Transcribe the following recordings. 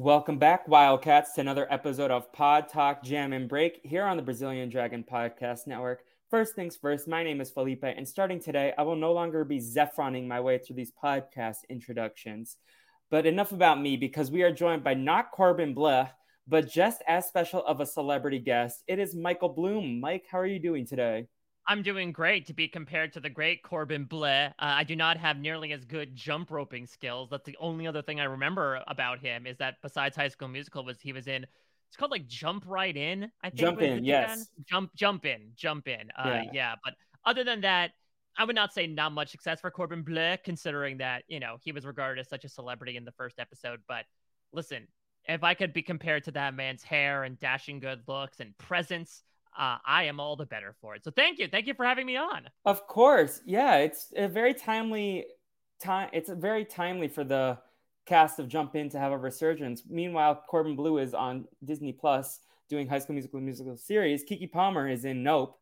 Welcome back, Wildcats, to another episode of Pod Talk Jam and Break here on the Brazilian Dragon Podcast Network. First things first, my name is Felipe, and starting today, I will no longer be Zephroning my way through these podcast introductions. But enough about me because we are joined by not Corbin Bleu, but just as special of a celebrity guest. It is Michael Bloom. Mike, how are you doing today? I'm doing great to be compared to the great Corbin Bleu. Uh, I do not have nearly as good jump roping skills. That's the only other thing I remember about him is that besides High School Musical was he was in it's called like Jump Right In. I think jump in, yes. Jump, jump in, jump in. Uh, yeah. yeah, but other than that, I would not say not much success for Corbin Bleu, considering that you know he was regarded as such a celebrity in the first episode. But listen, if I could be compared to that man's hair and dashing good looks and presence, uh, I am all the better for it. So thank you. Thank you for having me on. Of course. Yeah, it's a very timely time. It's very timely for the cast of Jump In to have a resurgence. Meanwhile, Corbin Bleu is on Disney Plus doing High School Musical musical series. Keke Palmer is in Nope.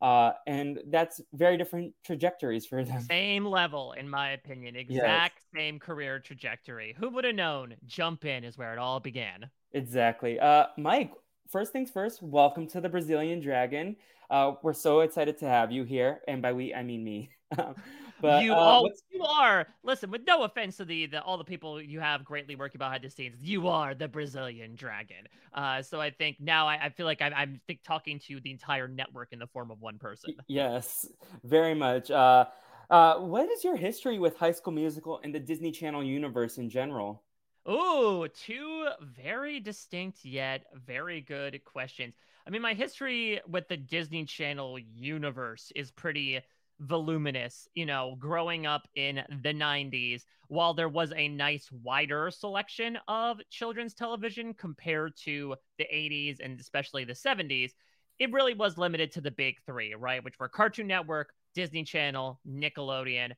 Uh, and that's very different trajectories for them. Same level, in my opinion. Exact yes. same career trajectory. Who would have known? Jump In is where it all began. Exactly. Uh, Mike, first things first, welcome to the Brazilian Dragon. Uh, we're so excited to have you here, and by we I mean me. but you, uh, all, you are. Listen, with no offense to the, the all the people you have greatly working behind the scenes, you are the Brazilian Dragon. Uh, so I think now I, I feel like I'm, I'm think talking to the entire network in the form of one person. Yes, very much. Uh, uh, what is your history with High School Musical and the Disney Channel universe in general? Oh, two very distinct yet very good questions. I mean, my history with the Disney Channel universe is pretty voluminous. You know, growing up in the 90s, while there was a nice wider selection of children's television compared to the 80s and especially the 70s, it really was limited to the big three, right? Which were Cartoon Network, Disney Channel, Nickelodeon.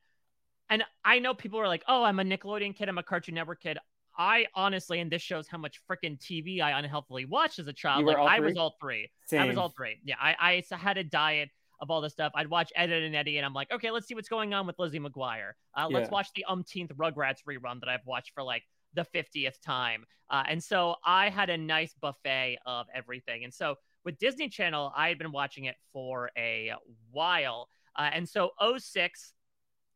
And I know people are like, oh, I'm a Nickelodeon kid, I'm a Cartoon Network kid. I honestly, and this shows how much freaking TV I unhealthily watched as a child. Like I was all three. Same. I was all three. Yeah, I, I had a diet of all this stuff. I'd watch Ed, Ed and Eddy, and I'm like, okay, let's see what's going on with Lizzie McGuire. Uh, let's watch the umpteenth Rugrats rerun that I've watched for like the 50th time. Uh, and so I had a nice buffet of everything. And so with Disney Channel, I had been watching it for a while. Uh, and so 06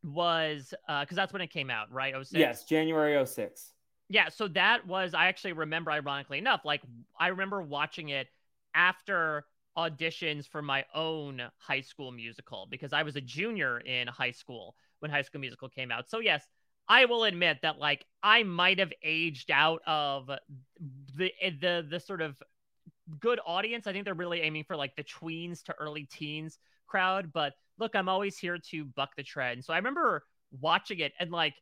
was because uh, that's when it came out, right? 06? Yes, January 06 yeah, so that was I actually remember ironically enough, like I remember watching it after auditions for my own high school musical because I was a junior in high school when High School Musical came out. So yes, I will admit that like I might have aged out of the the the sort of good audience. I think they're really aiming for like the tweens to early teens crowd, but look, I'm always here to buck the trend. So I remember watching it and like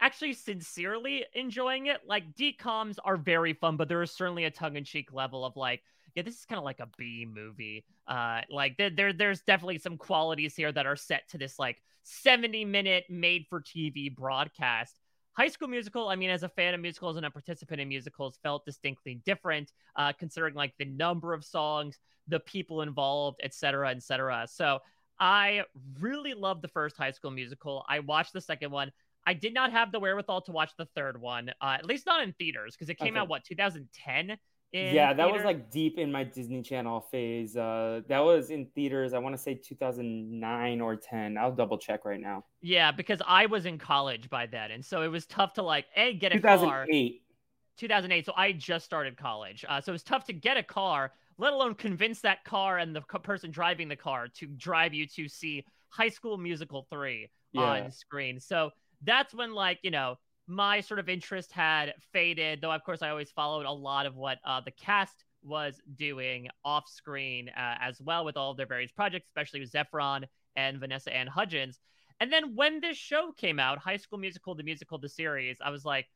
actually sincerely enjoying it. Like DComs are very fun, but there is certainly a tongue-in-cheek level of like, yeah, this is kind of like a B movie. Uh, like there, there, there's definitely some qualities here that are set to this like 70 minute made for TV broadcast. High School Musical, I mean, as a fan of musicals and a participant in musicals, felt distinctly different, uh, considering like the number of songs, the people involved, etc., etc. So I really loved the first High School Musical. I watched the second one. I did not have the wherewithal to watch the third one, uh, at least not in theaters, because it came okay. out what 2010. Yeah, that was like deep in my Disney Channel phase. Uh, that was in theaters. I want to say 2009 or 10. I'll double check right now. Yeah, because I was in college by then, and so it was tough to like a get a 2008. car. 2008. So I just started college, uh, so it was tough to get a car, let alone convince that car and the person driving the car to drive you to see High School Musical three yeah. on screen. So that's when like you know my sort of interest had faded though of course i always followed a lot of what uh, the cast was doing off screen uh, as well with all of their various projects especially with zephron and vanessa ann hudgens and then when this show came out high school musical the musical the series i was like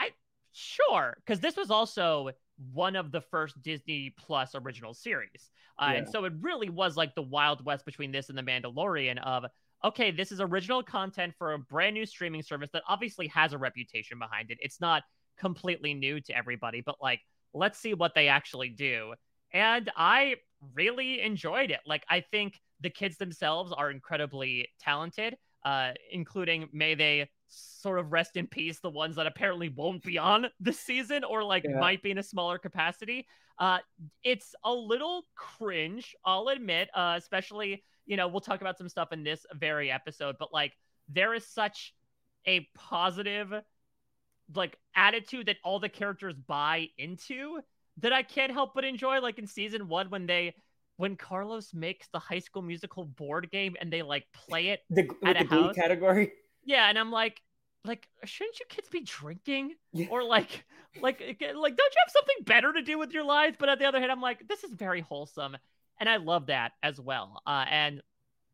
i sure because this was also one of the first Disney Plus original series. Uh, yeah. And so it really was like the Wild West between this and The Mandalorian of, okay, this is original content for a brand new streaming service that obviously has a reputation behind it. It's not completely new to everybody, but like, let's see what they actually do. And I really enjoyed it. Like, I think the kids themselves are incredibly talented, uh, including may they sort of rest in peace the ones that apparently won't be on the season or like yeah. might be in a smaller capacity. Uh, it's a little cringe, I'll admit, uh, especially, you know, we'll talk about some stuff in this very episode, but like there is such a positive like attitude that all the characters buy into that I can't help but enjoy. Like in season one, when they when Carlos makes the High School Musical board game and they like play it the, at a house category. Yeah, and I'm like, like shouldn't you kids be drinking yeah. or like like like don't you have something better to do with your lives? But on the other hand, I'm like, this is very wholesome, and I love that as well. Uh, and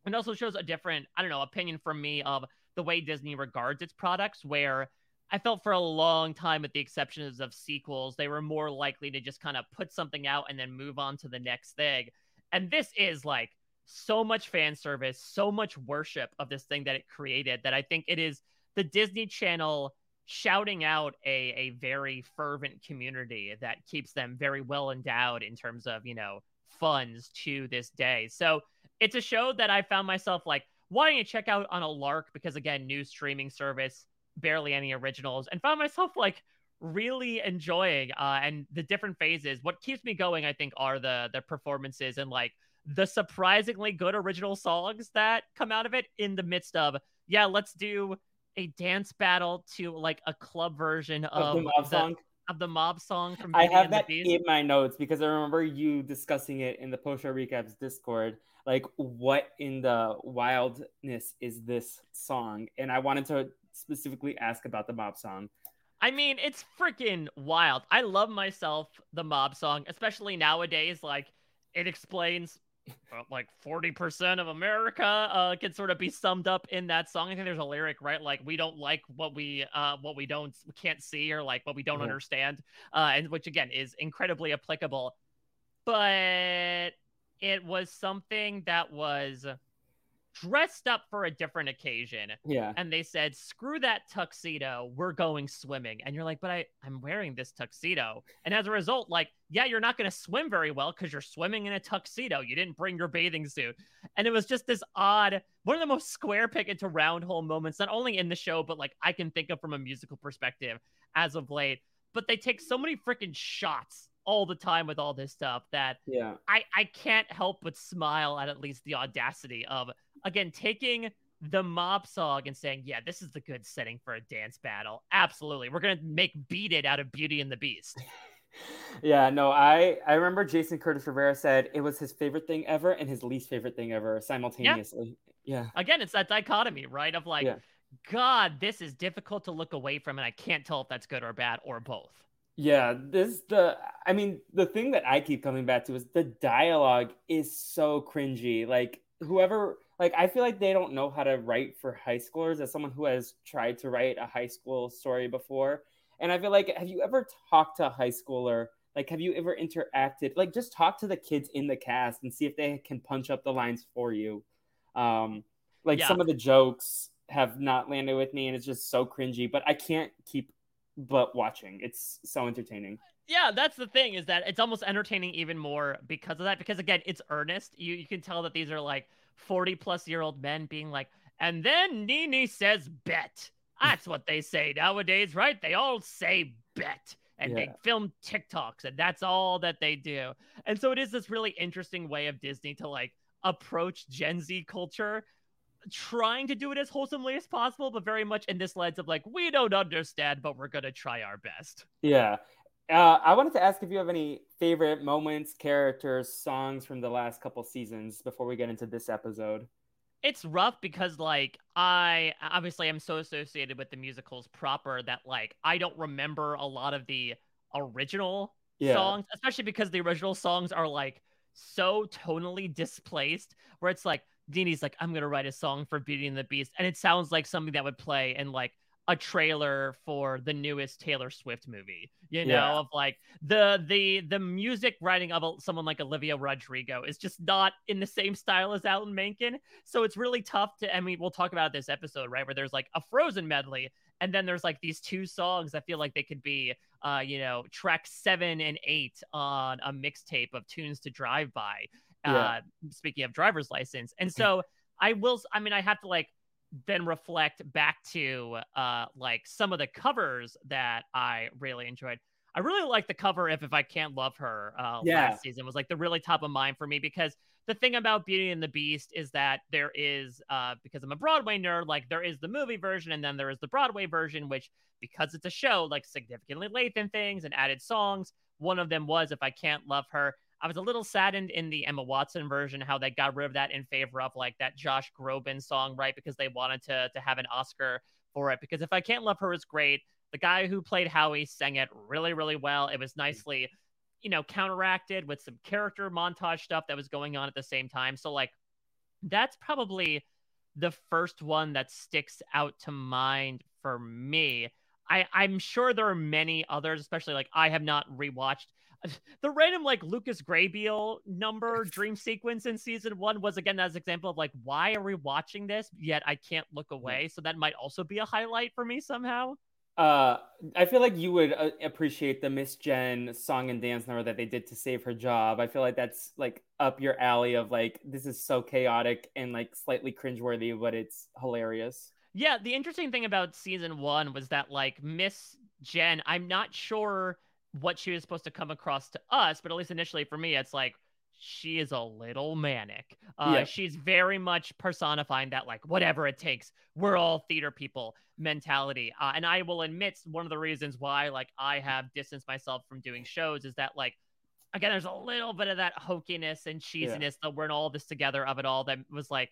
it also shows a different, I don't know, opinion from me of the way Disney regards its products, where I felt for a long time, with the exceptions of sequels, they were more likely to just kind of put something out and then move on to the next thing. And this is like so much fan service, so much worship of this thing that it created that I think it is the Disney Channel shouting out a, a very fervent community that keeps them very well endowed in terms of, you know, funds to this day. So it's a show that I found myself like wanting to check out on a lark because, again, new streaming service barely any originals, and found myself like really enjoying uh and the different phases. What keeps me going, I think, are the the performances and like the surprisingly good original songs that come out of it in the midst of yeah, let's do a dance battle to like a club version of, of the the, song of the mob song from Beauty I have that in my notes because I remember you discussing it in the post show recaps Discord. Like, what in the wildness is this song? And I wanted to specifically ask about the mob song. I mean, it's freaking wild. I love myself the mob song, especially nowadays. Like, it explains uh, like 40% of America uh, can sort of be summed up in that song. I think there's a lyric, right? Like we don't like what we uh, what we don't we can't see or like what we don't mm-hmm. understand. Uh, and which again is incredibly applicable. But it was something that was dressed up for a different occasion. Yeah. And they said, screw that tuxedo. We're going swimming. And you're like, but I, I'm wearing this tuxedo. And as a result, like, yeah, you're not going to swim very well because you're swimming in a tuxedo. You didn't bring your bathing suit. And it was just this odd, one of the most square peg into round hole moments, not only in the show, but like I can think of from a musical perspective as of late. But they take so many freaking shots all the time with all this stuff that yeah I, I can't help but smile at at least the audacity of again, taking the mob song and saying, yeah, this is the good setting for a dance battle. Absolutely. We're going to make Beat It out of Beauty and the Beast. yeah, no, I I remember Jason Curtis Rivera said it was his favorite thing ever and his least favorite thing ever simultaneously. Yeah. yeah. Again, it's that dichotomy, right? Of like, yeah. God, this is difficult to look away from, and I can't tell if that's good or bad or both. Yeah, this the I mean, the thing that I keep coming back to is the dialogue is so cringy. Like whoever like I feel like they don't know how to write for high schoolers as someone who has tried to write a high school story before. And I feel like have you ever talked to a high schooler? Like have you ever interacted? Like just talk to the kids in the cast and see if they can punch up the lines for you. Um like yeah. some of the jokes have not landed with me and it's just so cringy, but I can't keep but watching. It's so entertaining. Yeah, that's the thing is that it's almost entertaining even more because of that. Because again, it's earnest. You you can tell that these are like 40 plus year old men being like, and then Nini says bet. That's what they say nowadays, right? They all say bet and yeah. they film TikToks, and that's all that they do. And so it is this really interesting way of Disney to like approach Gen Z culture, trying to do it as wholesomely as possible, but very much in this lens of like, we don't understand, but we're gonna try our best. Yeah. Uh, I wanted to ask if you have any favorite moments, characters, songs from the last couple seasons before we get into this episode. It's rough because, like, I obviously am so associated with the musicals proper that, like, I don't remember a lot of the original yeah. songs, especially because the original songs are like so tonally displaced, where it's like Nini's like, I'm gonna write a song for Beauty and the Beast, and it sounds like something that would play in like a trailer for the newest Taylor Swift movie. You know, Yeah. of like the the the music writing of a, someone like Olivia Rodrigo is just not in the same style as Alan Menken. So it's really tough to. I mean, we'll talk about this episode, right? Where there's like a Frozen medley, and then there's like these two songs. I feel like they could be, uh, you know, track seven and eight on a mixtape of tunes to drive by. Yeah. Uh, speaking of driver's license, and so I will. I mean, I have to like then reflect back to uh like some of the covers that I really enjoyed. I really like the cover if if I can't love her uh Yeah. last season was like the really top of mind for me because the thing about Beauty and the Beast is that there is uh because I'm a Broadway nerd like there is the movie version and then there is the Broadway version which because it's a show like significantly lengthened things and added songs. One of them was if I can't love her. I was a little saddened in the Emma Watson version how they got rid of that in favor of like that Josh Groban song, right? Because they wanted to to have an Oscar for it. Because if I can't love her is great. The guy who played Howie sang it really, really well. It was mm-hmm. nicely, you know, counteracted with some character montage stuff that was going on at the same time. So like that's probably the first one that sticks out to mind for me. I, I'm sure there are many others, especially like I have not rewatched the random like Lucas Grabeel number dream sequence in season one was again as example of like why are we watching this yet I can't look away. So that might also be a highlight for me somehow. Uh, I feel like you would uh, appreciate the Miss Jen song and dance number that they did to save her job. I feel like that's like up your alley of like this is so chaotic and like slightly cringeworthy, but it's hilarious. Yeah, the interesting thing about season one was that like Miss Jen, I'm not sure what she was supposed to come across to us, but at least initially for me, it's like she is a little manic. Uh, Yeah. She's very much personifying that like whatever it takes, we're all theater people mentality. Uh, and I will admit one of the reasons why like I have distanced myself from doing shows is that like again, there's a little bit of that hokiness and cheesiness that we're in all this together of it all that was like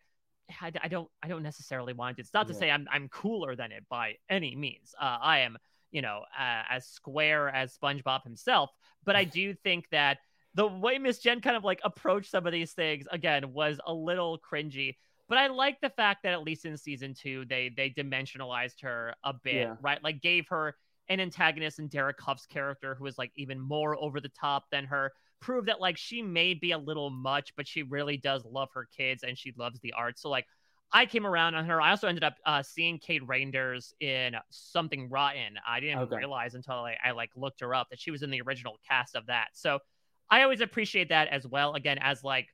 I, I don't I don't necessarily want it. It's not to Yeah. say I'm I'm cooler than it by any means. Uh, I am you know uh, as square as SpongeBob himself, but I do think that the way Miss Jen kind of like approached some of these things again was a little cringy. But I like the fact that at least in season two they they dimensionalized her a bit, Yeah. right? Like gave her an antagonist in Derek Hough's character who was like even more over the top than her. Prove that like she may be a little much, but she really does love her kids and she loves the art. So like I came around on her. I also ended up uh, seeing Kate Reinders in Something Rotten. I didn't Okay. realize until I, I like looked her up that she was in the original cast of that. So I always appreciate that as well. Again, as like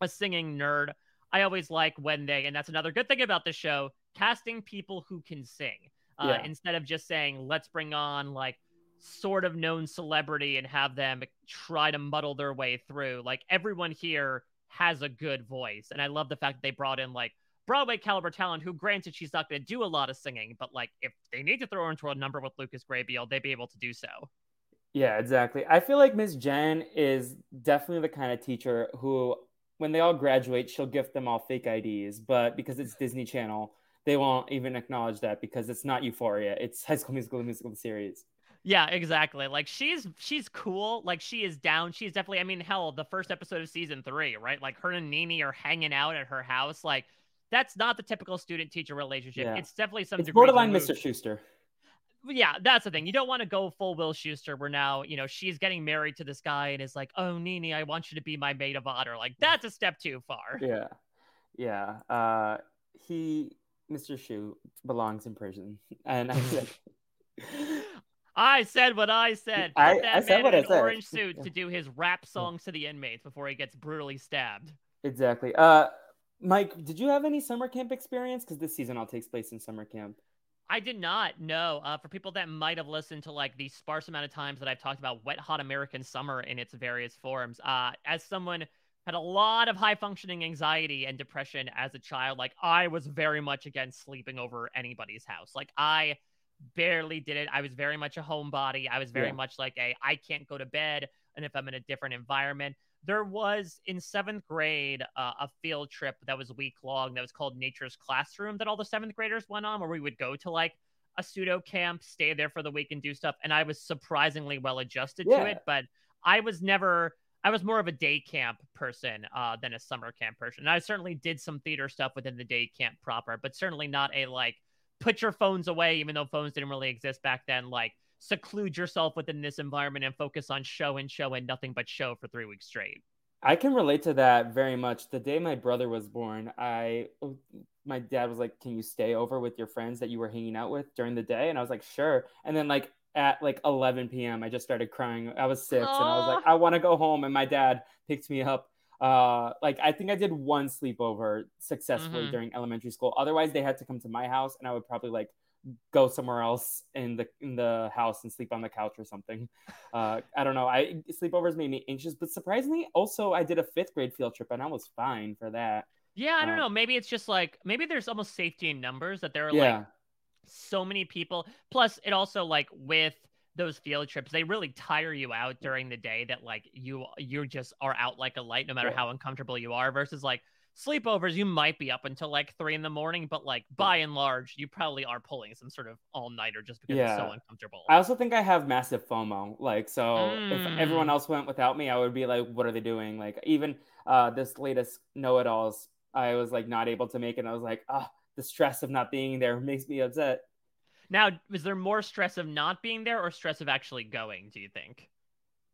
a singing nerd, I always like when they, and that's another good thing about the show, casting people who can sing uh, Yeah. instead of just saying, let's bring on like sort of known celebrity and have them try to muddle their way through. Like everyone here has a good voice. And I love the fact that they brought in like Broadway caliber talent who granted she's not going to do a lot of singing, but like if they need to throw her into a number with Lucas Grabeel, they'd be able to do so. Yeah, exactly. I feel like Miss Jen is definitely the kind of teacher who, when they all graduate, she'll gift them all fake IDs. But because it's Disney Channel, they won't even acknowledge that because it's not Euphoria. It's High School Musical, the musical series. Yeah, exactly. Like she's she's cool. Like she is down. She's definitely. I mean, hell, the first episode of season three, right? Like her and Nini are hanging out at her house. Like that's not the typical student teacher relationship. Yeah. It's definitely some It's borderline removed. Mr. Schuester. yeah, that's the thing. You don't want to go full Will Schuester where now, you know, she's getting married to this guy and is like, oh, Nini, I want you to be my maid of honor. Like, that's a step too far. Yeah, yeah. Uh, he, Mr. Schue, belongs in prison, and I said, I said what I said. Put I- that I said man what in said. orange suit to do his rap songs to the inmates before he gets brutally stabbed. exactly. Uh, Mike, did you have any summer camp experience? Because this season all takes place in summer camp. I did not know. Uh, for people that might have listened to like the sparse amount of times that I've talked about wet hot American summer in its various forms, uh, as someone had a lot of high functioning anxiety and depression as a child, like I was very much against sleeping over anybody's house. Like I barely did it. I was very much a homebody. I was very Yeah. much like a I can't go to bed, and if I'm in a different environment. There was in seventh grade uh, a field trip that was week long that was called Nature's Classroom that all the seventh graders went on, where we would go to like a pseudo camp, stay there for the week, and do stuff. And I was surprisingly well adjusted Yeah. to it, but I was never. I was more of a day camp person uh, than a summer camp person. And I certainly did some theater stuff within the day camp proper, but certainly not a like put your phones away, even though phones didn't really exist back then. Like seclude yourself within this environment and focus on show and show and nothing but show for three weeks straight. I can relate to that very much. The day my brother was born, I my dad was like, "Can you stay over with your friends that you were hanging out with during the day?" And I was like, "Sure." And then like at like 11 p.m., I just started crying. I was six, Aww. and I was like, "I want to go home." And my dad picked me up. Uh, like I think I did one sleepover successfully mm-hmm. during elementary school. Otherwise, they had to come to my house, and I would probably like go somewhere else in the in the house and sleep on the couch or something. Uh, I don't know. I sleepovers made me anxious, but surprisingly, also I did a fifth grade field trip and I was fine for that. Yeah, I don't uh, know. Maybe it's just like maybe there's almost safety in numbers that there are yeah. like so many people. Plus, it also like with those field trips, they really tire you out during the day. That like you you just are out like a light, no matter how uncomfortable you are. Versus like sleepovers, you might be up until like three in the morning, but like by and large, you probably are pulling some sort of all nighter just because yeah. it's so uncomfortable. I also think I have massive FOMO. Like, so mm. if everyone else went without me, I would be like, what are they doing? Like, even uh, this latest know it alls, I was like not able to make it. And I was like, ah, oh, the stress of not being there makes me upset. Now, is there more stress of not being there or stress of actually going, do you think?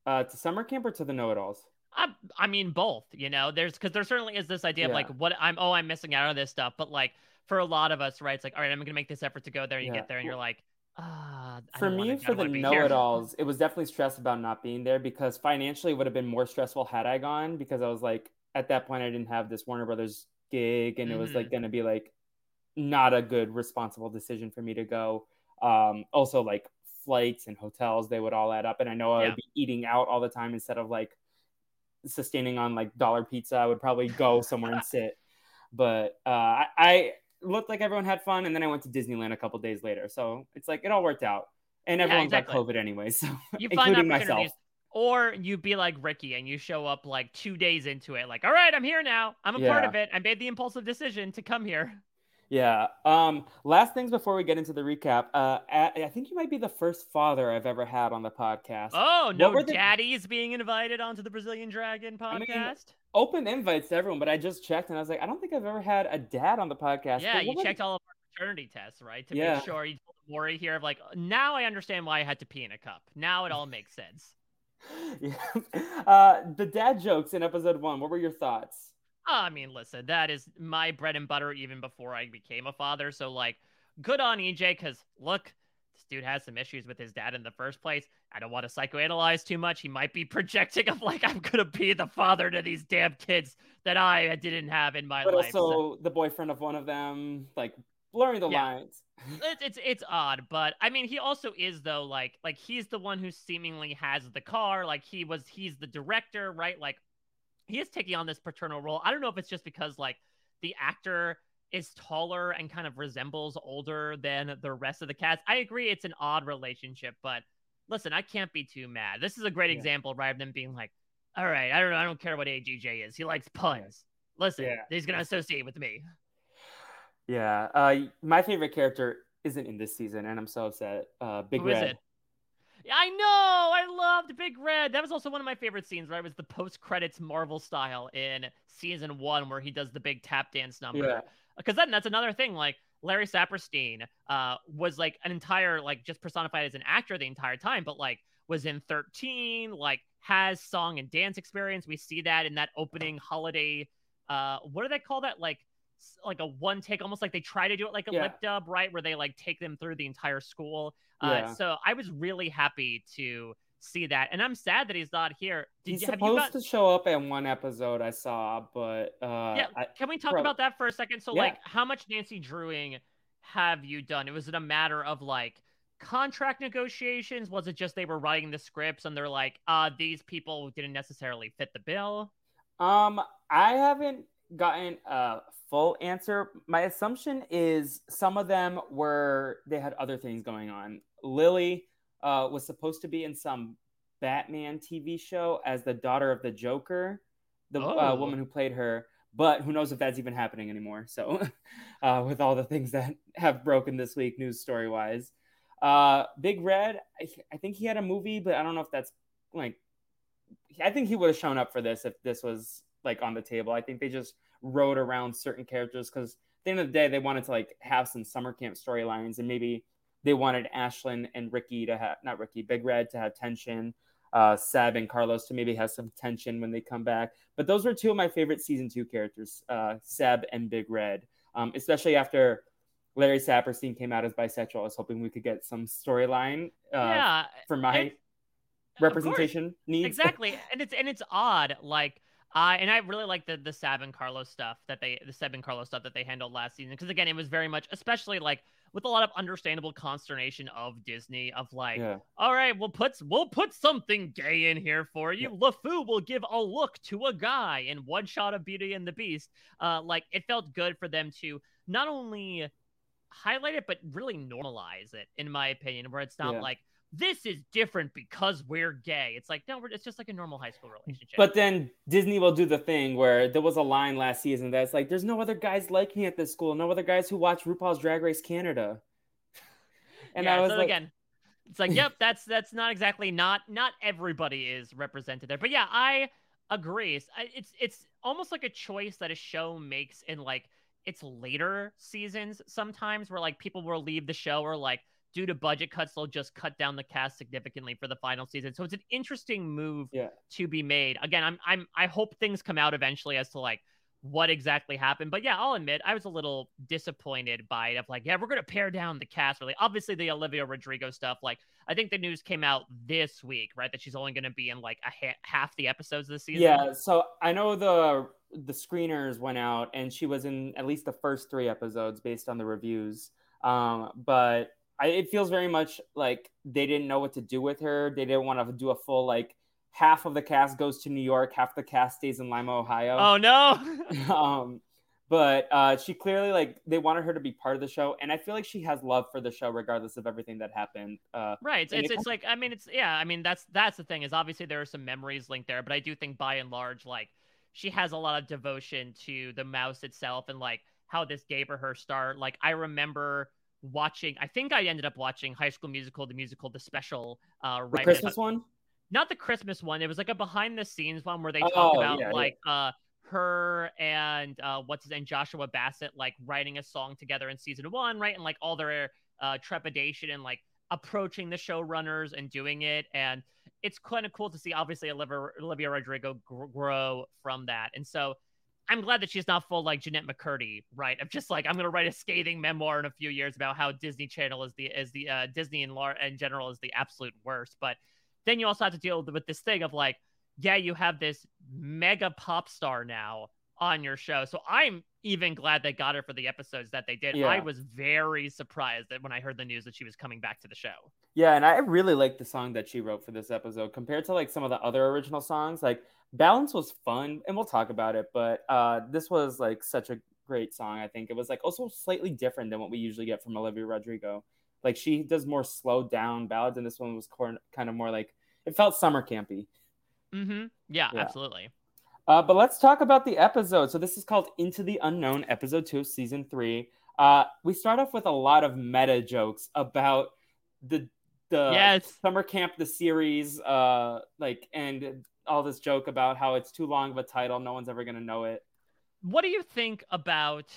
Uh, to summer camp or to the know it alls? I, I mean both. You know, there's because there certainly is this idea yeah. of like what I'm. Oh, I'm missing out on this stuff. But like for a lot of us, right? It's like, all right, I'm gonna make this effort to go there. And you yeah. get there, and you're like, ah. for me, for the know-it-alls, it was definitely stress about not being there because financially it would have been more stressful had I gone because I was like at that point I didn't have this Warner Brothers gig and mm-hmm. it was like mm-hmm. gonna be like not a good responsible decision for me to go. Um, also like flights and hotels, they would all add up, and I know I would be eating out all the time instead of like sustaining on like dollar pizza, I would probably go somewhere and sit. But uh, I, I, looked like everyone had fun, and then I went to Disneyland a couple days later. So it's like it all worked out, and everyone yeah, exactly. got COVID anyway, so you including myself. Or you'd be like Ricky and you show up like two days into it, like, all right, I'm here now. I'm a yeah. part of it. I made the impulsive decision to come here. Yeah. Um, last things before we get into the recap. Uh, I think you might be the first father I've ever had on the podcast. Oh, no the... daddies being invited onto the Brazilian Dragon podcast? I mean, open invites to everyone, but I just checked and I was like, I don't think I've ever had a dad on the podcast. Yeah, you checked all of our paternity tests, right? To yeah. make sure you told Maury here of like, now I understand why I had to pee in a cup. Now it all makes sense. yeah. Uh, the dad jokes in episode one. What were your thoughts? I mean, listen, that is my bread and butter even before I became a father. So, like, good on EJ because look, this dude has some issues with his dad in the first place. I don't want to psychoanalyze too much. He might be projecting of like I'm gonna be the father to these damn kids that I didn't have in my but life. Also so, the boyfriend of one of them, like blurring the yeah. lines. it's, it's it's odd, but I mean, he also is though like like he's the one who seemingly has the car. Like he was, he's the director, right? Like he is taking on this paternal role. I don't know if it's just because like the actor is taller and kind of resembles older than the rest of the cast. I agree it's an odd relationship, but listen, I can't be too mad. This is a great yeah. example rather than being like, all right, I don't know, I don't care what age EJ is. He likes puns. Listen, yeah. he's gonna associate with me. Yeah. Uh my favorite character isn't in this season, and I'm so upset. Uh Big Who Red. I know. I loved Big Red. That was also one of my favorite scenes, right? It was the post credits Marvel style in season one where he does the big tap dance number. Yeah. Because then that's another thing. Like Larry Saperstein uh, was like an entire, like just personified as an actor the entire time, but like was in 13, like has song and dance experience. We see that in that opening holiday. Uh, what do they call that? Like like a one take, almost like they try to do it like a yeah. lip dub, right? Where they like take them through the entire school. Uh. So I was really happy to see that, and I'm sad that he's not here. Did he's you, supposed got... to show up in one episode I saw, but uh, yeah. I... Can we talk about that for a second? So, yeah. like, how much Nancy Drewing have you done? It was it a matter of like contract negotiations? Was it just they were writing the scripts and they're like, uh, these people didn't necessarily fit the bill? Um, I haven't gotten a full answer. My assumption is some of them were they had other things going on. Lily uh, was supposed to be in some Batman TV show as the daughter of the Joker, the uh, oh. uh, woman who played her. But who knows if that's even happening anymore? So, uh, with all the things that have broken this week, news story wise, uh, Big Red, I, I think he had a movie, but I don't know if that's like. I think he would have shown up for this if this was like on the table. I think they just wrote around certain characters because at the end of the day, they wanted to like have some summer camp storylines, and maybe they wanted Ashlyn and Ricky to have not Ricky, Big Red to have tension. Uh, Seb and Carlos to maybe have some tension when they come back. But those were two of my favorite season two characters, uh, Seb and Big Red, um, especially after Larry Saperstein came out as bisexual. I was hoping we could get some storyline uh, yeah, for my representation needs. Exactly, and it's and it's odd, like. Uh, and I really like the the Seb and Carlos stuff that they the Seb and Carlos stuff that they handled last season because again it was very much especially like with a lot of understandable consternation of Disney of like yeah. all right we'll put we'll put something gay in here for you yeah. LeFou will give a look to a guy in one shot of Beauty and the Beast uh like it felt good for them to not only highlight it but really normalize it in my opinion where it's not yeah. like this is different because we're gay. It's like, no, it's just like a normal high school mm. relationship. But then Disney will do the thing where there was a line last season that's like, there's no other guys like me at this school, no other guys who watch RuPaul's Drag Race Canada. And yeah, I was so like, again, it's like, yep, that's that's not exactly not not everybody is represented there. But yeah, I agree. It's it's, it's almost like a choice that a show makes in like its later seasons sometimes where like people will leave the show or like due to budget cuts, they'll just cut down the cast significantly for the final season. So it's an interesting move yeah. to be made. Again, I'm I'm I hope things come out eventually as to like what exactly happened. But yeah, I'll admit I was a little disappointed by it. Of like, yeah, we're gonna pare down the cast. Really, obviously the Olivia Rodrigo stuff. Like, I think the news came out this week, right? That she's only gonna be in like a ha- half the episodes of the season. Yeah. So I know the the screeners went out, and she was in at least the first three episodes based on the reviews. Um, but I, it feels very much like they didn't know what to do with her. They didn't want to do a full like half of the cast goes to New York, half the cast stays in Lima, Ohio. Oh no. um, but uh, she clearly like they wanted her to be part of the show, and I feel like she has love for the show regardless of everything that happened. Uh, right. It's, it's, it's like I mean it's yeah I mean that's that's the thing is obviously there are some memories linked there, but I do think by and large like she has a lot of devotion to the mouse itself and like how this gave her her start. Like I remember watching. I think I ended up watching High School Musical, the musical, the special. Uh, right, the Christmas one. Not the Christmas one. It was like a behind the scenes one where they talk oh, about yeah, like yeah. uh her and uh what's his name Joshua Bassett like writing a song together in season one, right? And like all their uh trepidation and like approaching the showrunners and doing it and it's kind of cool to see obviously Olivia, Olivia Rodrigo grow from that. And so I'm glad that she's not full like Jennette McCurdy, right? Of just like I'm gonna write a scathing memoir in a few years about how Disney Channel is the is the uh, Disney in, lar- in general is the absolute worst. But then you also have to deal with this thing of like, yeah, you have this mega pop star now on your show. So I'm even glad they got her for the episodes that they did. Yeah. I was very surprised that when I heard the news that she was coming back to the show. Yeah, and I really like the song that she wrote for this episode compared to like some of the other original songs. Like Balance was fun, and we'll talk about it, but uh, this was like such a great song. I think it was like also slightly different than what we usually get from Olivia Rodrigo. Like she does more slowed down ballads, and this one was kind of more like it felt summer campy. Mm-hmm. Yeah, yeah. absolutely. Uh, but let's talk about the episode. So this is called Into the Unknown, episode two of season three. Uh, we start off with a lot of meta jokes about the the yes. summer camp, the series, uh, like and all this joke about how it's too long of a title, no one's ever going to know it. What do you think about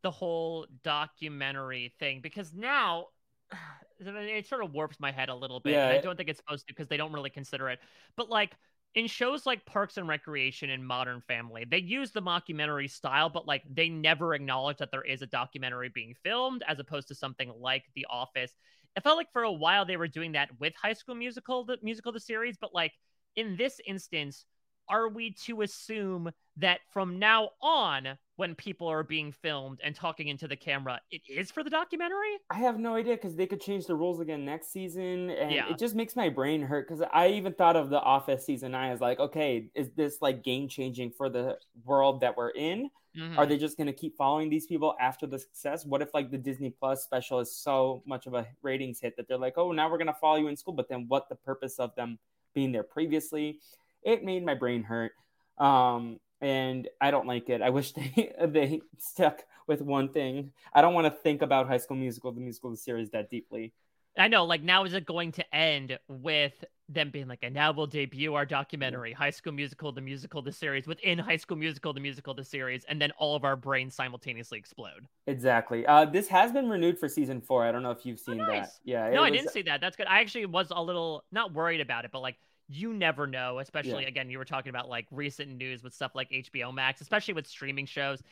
the whole documentary thing? Because now it sort of warps my head a little bit. Yeah, I don't think it's supposed to because they don't really consider it. But like in shows like Parks and Recreation and Modern Family, they use the mockumentary style, but like they never acknowledge that there is a documentary being filmed as opposed to something like The Office. It felt like for a while they were doing that with High School Musical, the musical, the series, but like in this instance, are we to assume that from now on, when people are being filmed and talking into the camera, it is for the documentary? I have no idea because they could change the rules again next season, and yeah. it just makes my brain hurt. Because I even thought of the Office season nine as like, okay, is this like game changing for the world that we're in? Mm-hmm. Are they just going to keep following these people after the success? What if like the Disney Plus special is so much of a ratings hit that they're like, oh, now we're going to follow you in school, but then what the purpose of them? being there previously. It made my brain hurt. Um, and I don't like it. I wish they they stuck with one thing. I don't want to think about High School Musical, the musical the series, that deeply. I know, like now is it going to end with them being like, and now we'll debut our documentary, High School Musical, the musical, the series, within High School Musical, the musical, the series, and then all of our brains simultaneously explode. Exactly. Uh, this has been renewed for season four. I don't know if you've seen oh, nice. that. Yeah. No, was... I didn't see that. That's good. I actually was a little not worried about it, but like you never know, especially yeah. again, you were talking about like recent news with stuff like HBO Max, especially with streaming shows.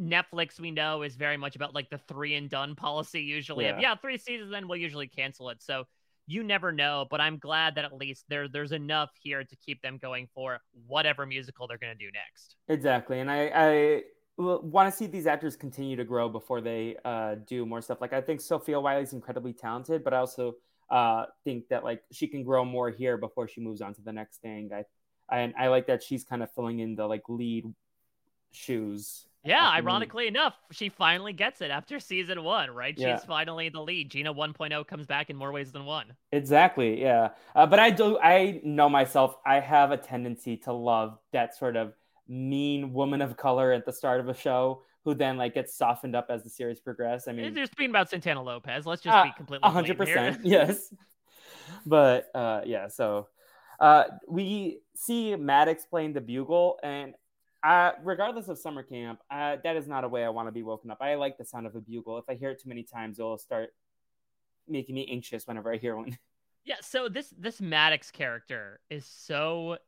Netflix, we know, is very much about like the three and done policy usually. Yeah, of, yeah three seasons, then we'll usually cancel it. So you never know, but I'm glad that at least there there's enough here to keep them going for whatever musical they're going to do next. Exactly, and I I want to see these actors continue to grow before they uh, do more stuff. Like I think Sofia Wylie's incredibly talented, but I also uh, think that like she can grow more here before she moves on to the next thing. I and I like that she's kind of filling in the like lead shoes yeah, ironically enough, she finally gets it after season one, right? Yeah. She's finally the lead. Gina 1.0 comes back in more ways than one. Exactly, yeah. Uh, but I do, I know myself, I have a tendency to love that sort of mean woman of color at the start of a show who then like gets softened up as the series progresses. I mean, just speaking about Santana Lopez, let's just uh, be completely hundred percent, yes. But uh, yeah, so uh, we see Maddox playing the bugle, and uh, regardless of summer camp, uh, that is not a way I want to be woken up. I like the sound of a bugle. If I hear it too many times, it'll start making me anxious whenever I hear one. Yeah, so this this Maddox character is so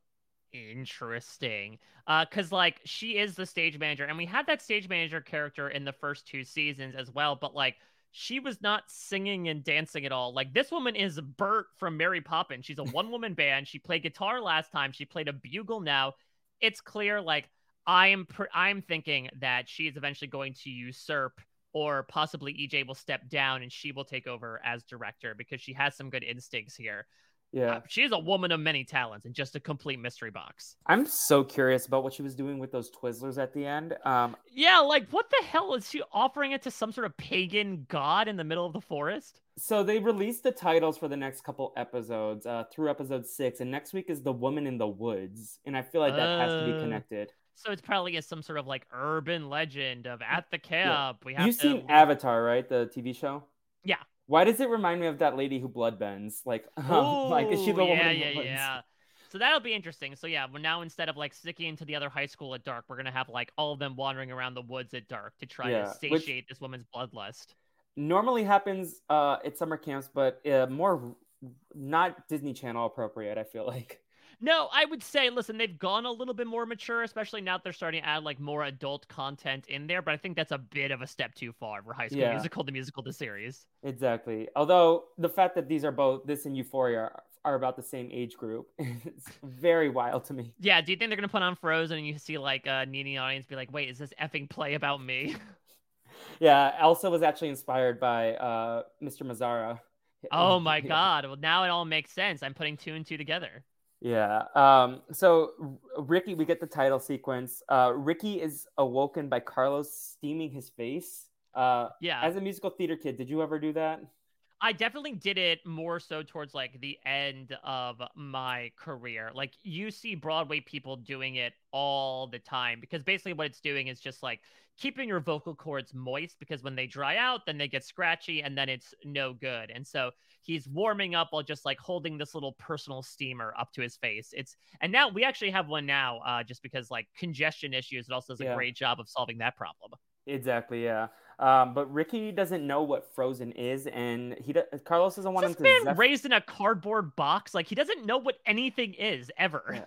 interesting. Uh because like she is the stage manager and we had that stage manager character in the first two seasons as well but like she was not singing and dancing at all. Like this woman is bert from mary poppins. She's a one woman band. She played guitar last time. She played a bugle now. It's clear like I am pr- I'm thinking that she is eventually going to usurp or possibly EJ will step down and she will take over as director because she has some good instincts here. Yeah. Uh, she is a woman of many talents and just a complete mystery box. I'm so curious about what she was doing with those Twizzlers at the end. Um, yeah, like what the hell is she offering it to some sort of pagan god in the middle of the forest? So they released the titles for the next couple episodes uh, through episode six, and next week is the Woman in the Woods, and I feel like that uh... has to be connected. So it's probably some sort of like urban legend of at the camp. Yeah. We have You've to... seen Avatar, right? The TV show. Yeah. Why does it remind me of that lady who bloodbends? Like, um, like is she the yeah, woman? Yeah, yeah, yeah. So that'll be interesting. So yeah, well now instead of like sticking into the other high school at dark, we're gonna have like all of them wandering around the woods at dark to try yeah, to satiate this woman's bloodlust. Normally happens uh, at summer camps, but uh, more not Disney Channel appropriate. I feel like. No, I would say, listen, they've gone a little bit more mature, especially now that they're starting to add like more adult content in there. But I think that's a bit of a step too far for High School yeah. Musical, the musical, the series. Exactly. Although the fact that these are both this and Euphoria are about the same age group, it's very wild to me. Yeah. Do you think they're gonna put on Frozen and you see like a uh, needy audience be like, "Wait, is this effing play about me?" yeah. Elsa was actually inspired by uh, Mr. Mazzara. Oh my god! Well, now it all makes sense. I'm putting two and two together. Yeah. Um, so Ricky, we get the title sequence. Uh, Ricky is awoken by Carlos steaming his face. Uh, yeah. As a musical theater kid, did you ever do that? I definitely did it more so towards like the end of my career. Like you see Broadway people doing it all the time because basically what it's doing is just like keeping your vocal cords moist because when they dry out, then they get scratchy and then it's no good. And so he's warming up while just like holding this little personal steamer up to his face. It's and now we actually have one now, uh, just because like congestion issues. It also does a yeah. great job of solving that problem. Exactly. Yeah. Um, but Ricky doesn't know what Frozen is, and he Carlos doesn't want this him to. This Man raised in a cardboard box, like he doesn't know what anything is ever. Yeah.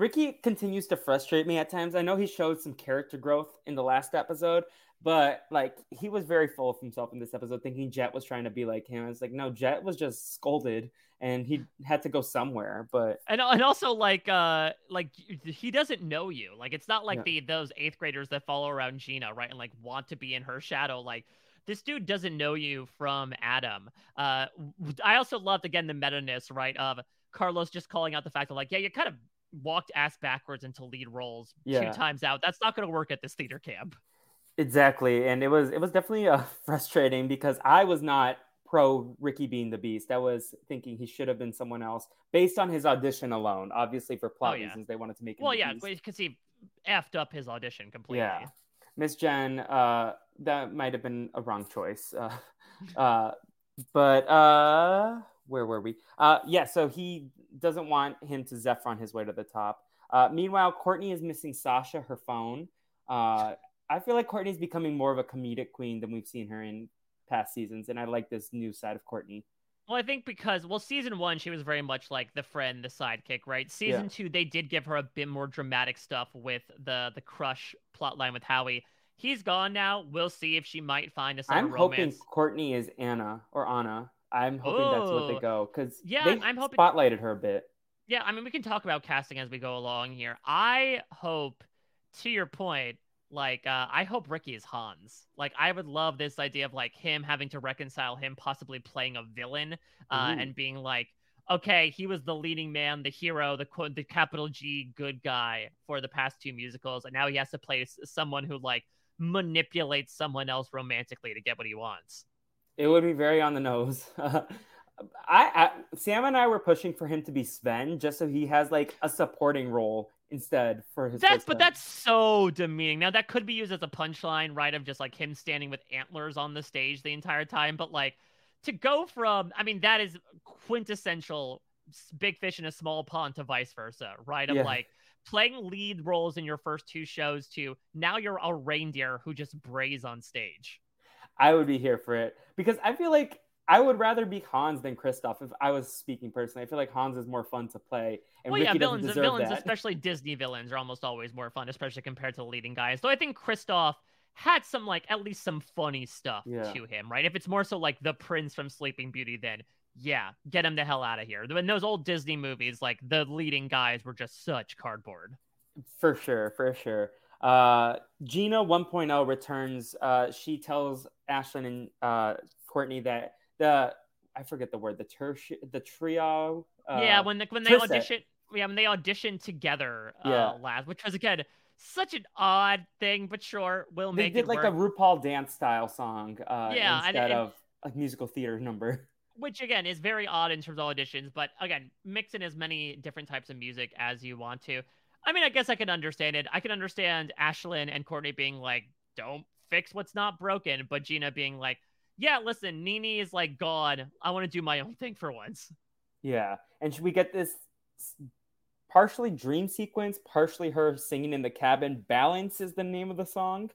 Ricky continues to frustrate me at times. I know he showed some character growth in the last episode, but like he was very full of himself in this episode, thinking Jet was trying to be like him. It's like no, Jet was just scolded and he had to go somewhere. But and and also like uh like he doesn't know you. Like it's not like yeah. the those eighth graders that follow around Gina, right, and like want to be in her shadow. Like this dude doesn't know you from Adam. Uh, I also loved again the meta ness, right, of Carlos just calling out the fact that like yeah, you're kind of walked ass backwards into lead roles yeah. two times out. That's not going to work at this theater camp. Exactly, and it was it was definitely uh, frustrating because I was not pro Ricky being the Beast. I was thinking he should have been someone else based on his audition alone. Obviously, for plot oh, yeah. reasons, they wanted to make him. Well, yeah, because he effed up his audition completely. Yeah, Miss Jen, uh, that might have been a wrong choice. Uh, uh, but uh, where were we? Uh, yeah. So he doesn't want him to zephyr on his way to the top. Uh, meanwhile, Courtney is missing Sasha, her phone. Uh, I feel like Courtney's becoming more of a comedic queen than we've seen her in past seasons, and I like this new side of Courtney. Well, I think because well, season one she was very much like the friend, the sidekick, right? Season yeah. two they did give her a bit more dramatic stuff with the the crush plotline with Howie. He's gone now. We'll see if she might find a I'm romance. hoping Courtney is Anna or Anna. I'm hoping Ooh. that's what they go because yeah, they I'm hoping spotlighted her a bit. Yeah, I mean we can talk about casting as we go along here. I hope, to your point, like uh, I hope Ricky is Hans. Like I would love this idea of like him having to reconcile him possibly playing a villain uh, and being like, okay, he was the leading man, the hero, the quote, the capital G good guy for the past two musicals, and now he has to play someone who like manipulates someone else romantically to get what he wants. It would be very on the nose. I, I, Sam and I were pushing for him to be Sven just so he has like a supporting role instead for his. That's but that's so demeaning. Now that could be used as a punchline, right? Of just like him standing with antlers on the stage the entire time, but like to go from, I mean, that is quintessential big fish in a small pond to vice versa, right? Of yeah. like playing lead roles in your first two shows to now you're a reindeer who just brays on stage. I would be here for it because I feel like I would rather be Hans than Kristoff if I was speaking personally. I feel like Hans is more fun to play. And well, Ricky yeah, villains, villains, that. especially Disney villains, are almost always more fun, especially compared to the leading guys. Though I think Kristoff had some like at least some funny stuff yeah. to him, right? If it's more so like the prince from Sleeping Beauty, then yeah, get him the hell out of here. In those old Disney movies, like the leading guys were just such cardboard. For sure, for sure. Uh, Gina 1.0 returns. Uh, she tells Ashlyn and uh, Courtney that the I forget the word the the trio. Uh, yeah, when the, when they audition, yeah, when they audition together uh, yeah. last, which was again such an odd thing, but sure, we'll they make They did like work. a RuPaul dance style song, uh, yeah, instead and, and, of a musical theater number. Which again is very odd in terms of auditions, but again, mix in as many different types of music as you want to. I mean, I guess I can understand it. I can understand Ashlyn and Courtney being like, "Don't fix what's not broken," but Gina being like, yeah, listen, Nini is like gone. I want to do my own thing for once. Yeah. And should we get this partially dream sequence, partially her singing in the cabin? Balance is the name of the song.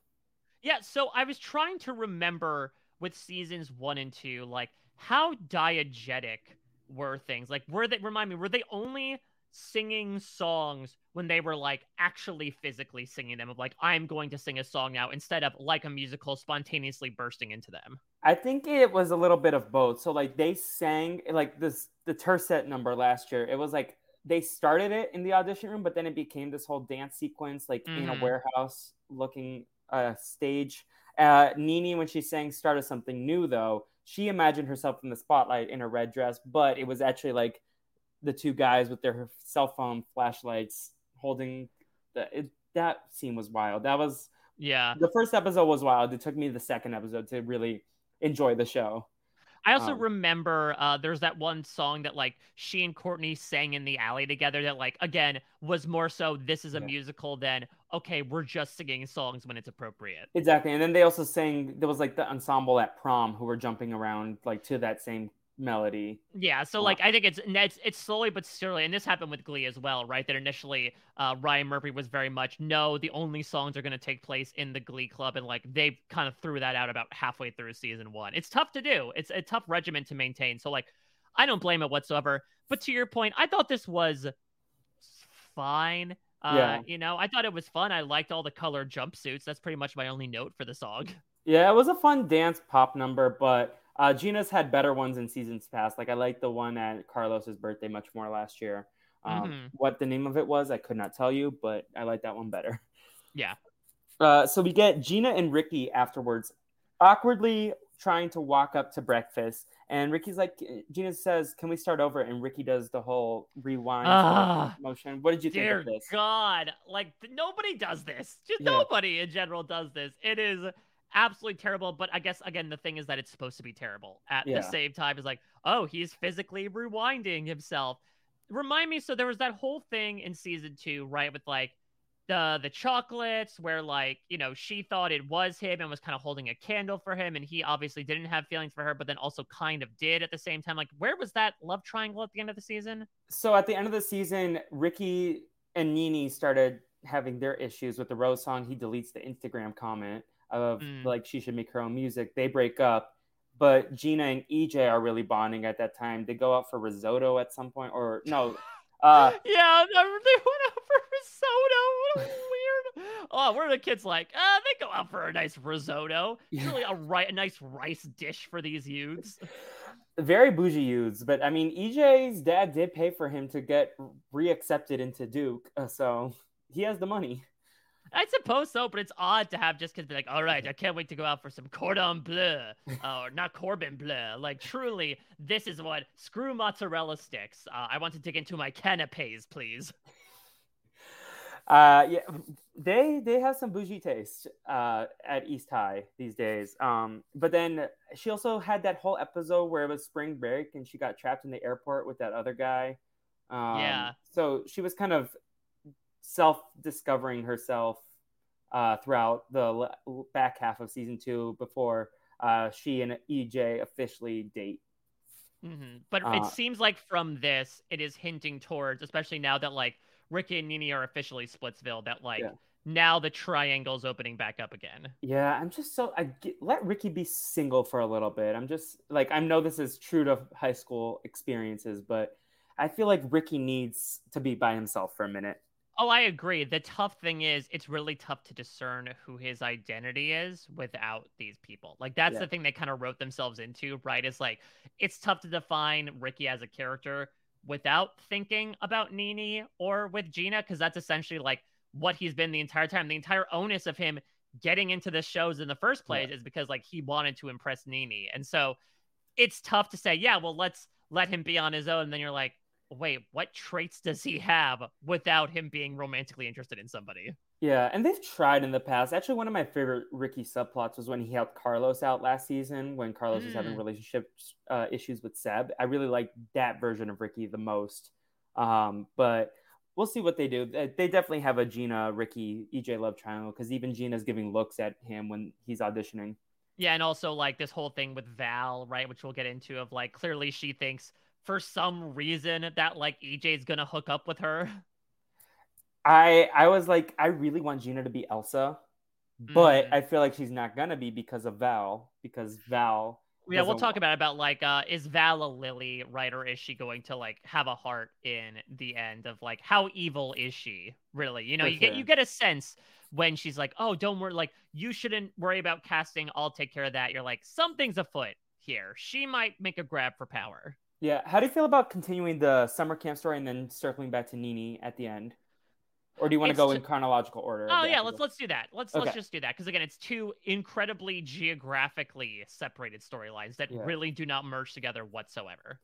Yeah. So I was trying to remember with seasons one and two, like how diegetic were things? Like, were they, remind me, were they only singing songs when they were like actually physically singing them of like i'm going to sing a song now instead of like a musical spontaneously bursting into them i think it was a little bit of both so like they sang like this the tercet number last year it was like they started it in the audition room but then it became this whole dance sequence like mm-hmm. in a mm-hmm. warehouse looking uh stage uh nini when she sang started something new though she imagined herself in the spotlight in a red dress but it was actually like the two guys with their cell phone flashlights holding the it, that scene was wild. That was yeah. The first episode was wild. It took me the second episode to really enjoy the show. I also um, remember uh, there's that one song that like she and Courtney sang in the alley together that like again was more so this is a yeah. musical than okay we're just singing songs when it's appropriate. Exactly, and then they also sang there was like the ensemble at prom who were jumping around like to that same melody. Yeah, so like I think it's it's it's slowly but surely, and this happened with Glee as well, right? That initially uh, Ryan Murphy was very much no, the only songs are going to take place in the Glee Club, and like they kind of threw that out about halfway through season one. It's tough to do. It's a tough regimen to maintain. So like I don't blame it whatsoever. But to your point, I thought this was fine. Uh, yeah. You know, I thought it was fun. I liked all the color jumpsuits. That's pretty much my only note for the song. Yeah, it was a fun dance pop number, but uh, Gina's had better ones in seasons past. Like I like the one at Carlos's birthday much more last year. Um, mm-hmm. What the name of it was, I could not tell you, but I like that one better. Yeah. Uh, so we get Gina and Ricky afterwards, awkwardly trying to walk up to breakfast, and Ricky's like, Gina says, "Can we start over?" And Ricky does the whole rewind uh, motion. What did you think of this? God, like nobody does this. Just yeah. nobody in general does this. It is absolutely terrible. But I guess again, the thing is that it's supposed to be terrible. At yeah. the same time, is like, oh, he's physically rewinding himself. Remind me. So there was that whole thing in season two, right? With like the the chocolates where like you know she thought it was him and was kind of holding a candle for him and he obviously didn't have feelings for her but then also kind of did at the same time like where was that love triangle at the end of the season so at the end of the season ricky and nini started having their issues with the rose song he deletes the instagram comment of mm. like she should make her own music they break up but gina and ej are really bonding at that time they go out for risotto at some point or no uh, yeah, they went out for risotto. weird. Oh, where are the kids like? Uh, they go out for a nice risotto. It's really a, ri- a nice rice dish for these youths. Very bougie youths, but I mean, EJ's dad did pay for him to get reaccepted into Duke, uh, so he has the money. I suppose so, but it's odd to have just because be like, all right, I can't wait to go out for some cordon bleu, uh, or not Corbin bleu. Like, truly, this is what screw mozzarella sticks. Uh, I want to dig into my canapes, please. Uh, yeah, they they have some bougie taste uh, at East High these days. Um, but then she also had that whole episode where it was spring break and she got trapped in the airport with that other guy. Um, yeah. So she was kind of self discovering herself uh, throughout the back half of season two before uh, she and EJ officially date. Mm-hmm. But uh, it seems like from this, it is hinting towards, especially now that like Ricky and Nini are officially Splitsville, that like yeah. now the triangle's opening back up again. Yeah, I'm just so I get, let Ricky be single for a little bit. I'm just like I know this is true to high school experiences, but I feel like Ricky needs to be by himself for a minute. Oh, I agree. The tough thing is it's really tough to discern who his identity is without these people. Like that's yeah. the thing they kind of wrote themselves into, right? It's like it's tough to define Ricky as a character without thinking about Nini or with Gina, because that's essentially like what he's been the entire time. The entire onus of him getting into the shows in the first place yeah. is because like he wanted to impress Nini. And so it's tough to say, yeah, well, let's let him be on his own. And then you're like, wait, what traits does he have without him being romantically interested in somebody? Yeah, and they've tried in the past. Actually, one of my favorite Ricky subplots was when he helped Carlos out last season when Carlos mm. was having mm. relationship uh, issues with Seb. I really like that version of Ricky the most. Um, but we'll see what they do. They definitely have a Gina, Ricky, EJ love triangle because even Gina's giving looks at him when he's auditioning. Yeah, and also like this whole thing with Val, right, which we'll get into of like clearly she thinks for some reason that like EJ's gonna hook up with her. I I was like, I really want Gina to be Elsa, but mm. I feel like she's not gonna be because of Val, because Val yeah, we'll talk about it, about like uh is Val a Lily, right? Or is she going to like have a heart in the end of like how evil is she really? You know, For you sure. get you get a sense when she's like, Oh, don't worry, like you shouldn't worry about casting, I'll take care of that. You're like, something's afoot here. She might make a grab for power. Yeah. How do you feel about continuing the summer camp story and then circling back to Nini at the end? Or do you want to go in chronological order? Oh yeah, let's let's do that. Let's okay. let's just do that because again, it's two incredibly geographically separated storylines that yeah. really do not merge together whatsoever.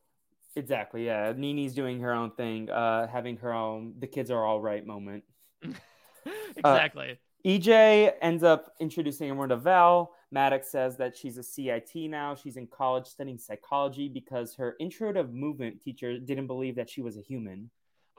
Exactly. Yeah, Nini's doing her own thing, uh, having her own "the kids are all right" moment. exactly. Uh, EJ ends up introducing everyone to Val. Maddox says that she's a CIT now. She's in college studying psychology because her intro to movement teacher didn't believe that she was a human.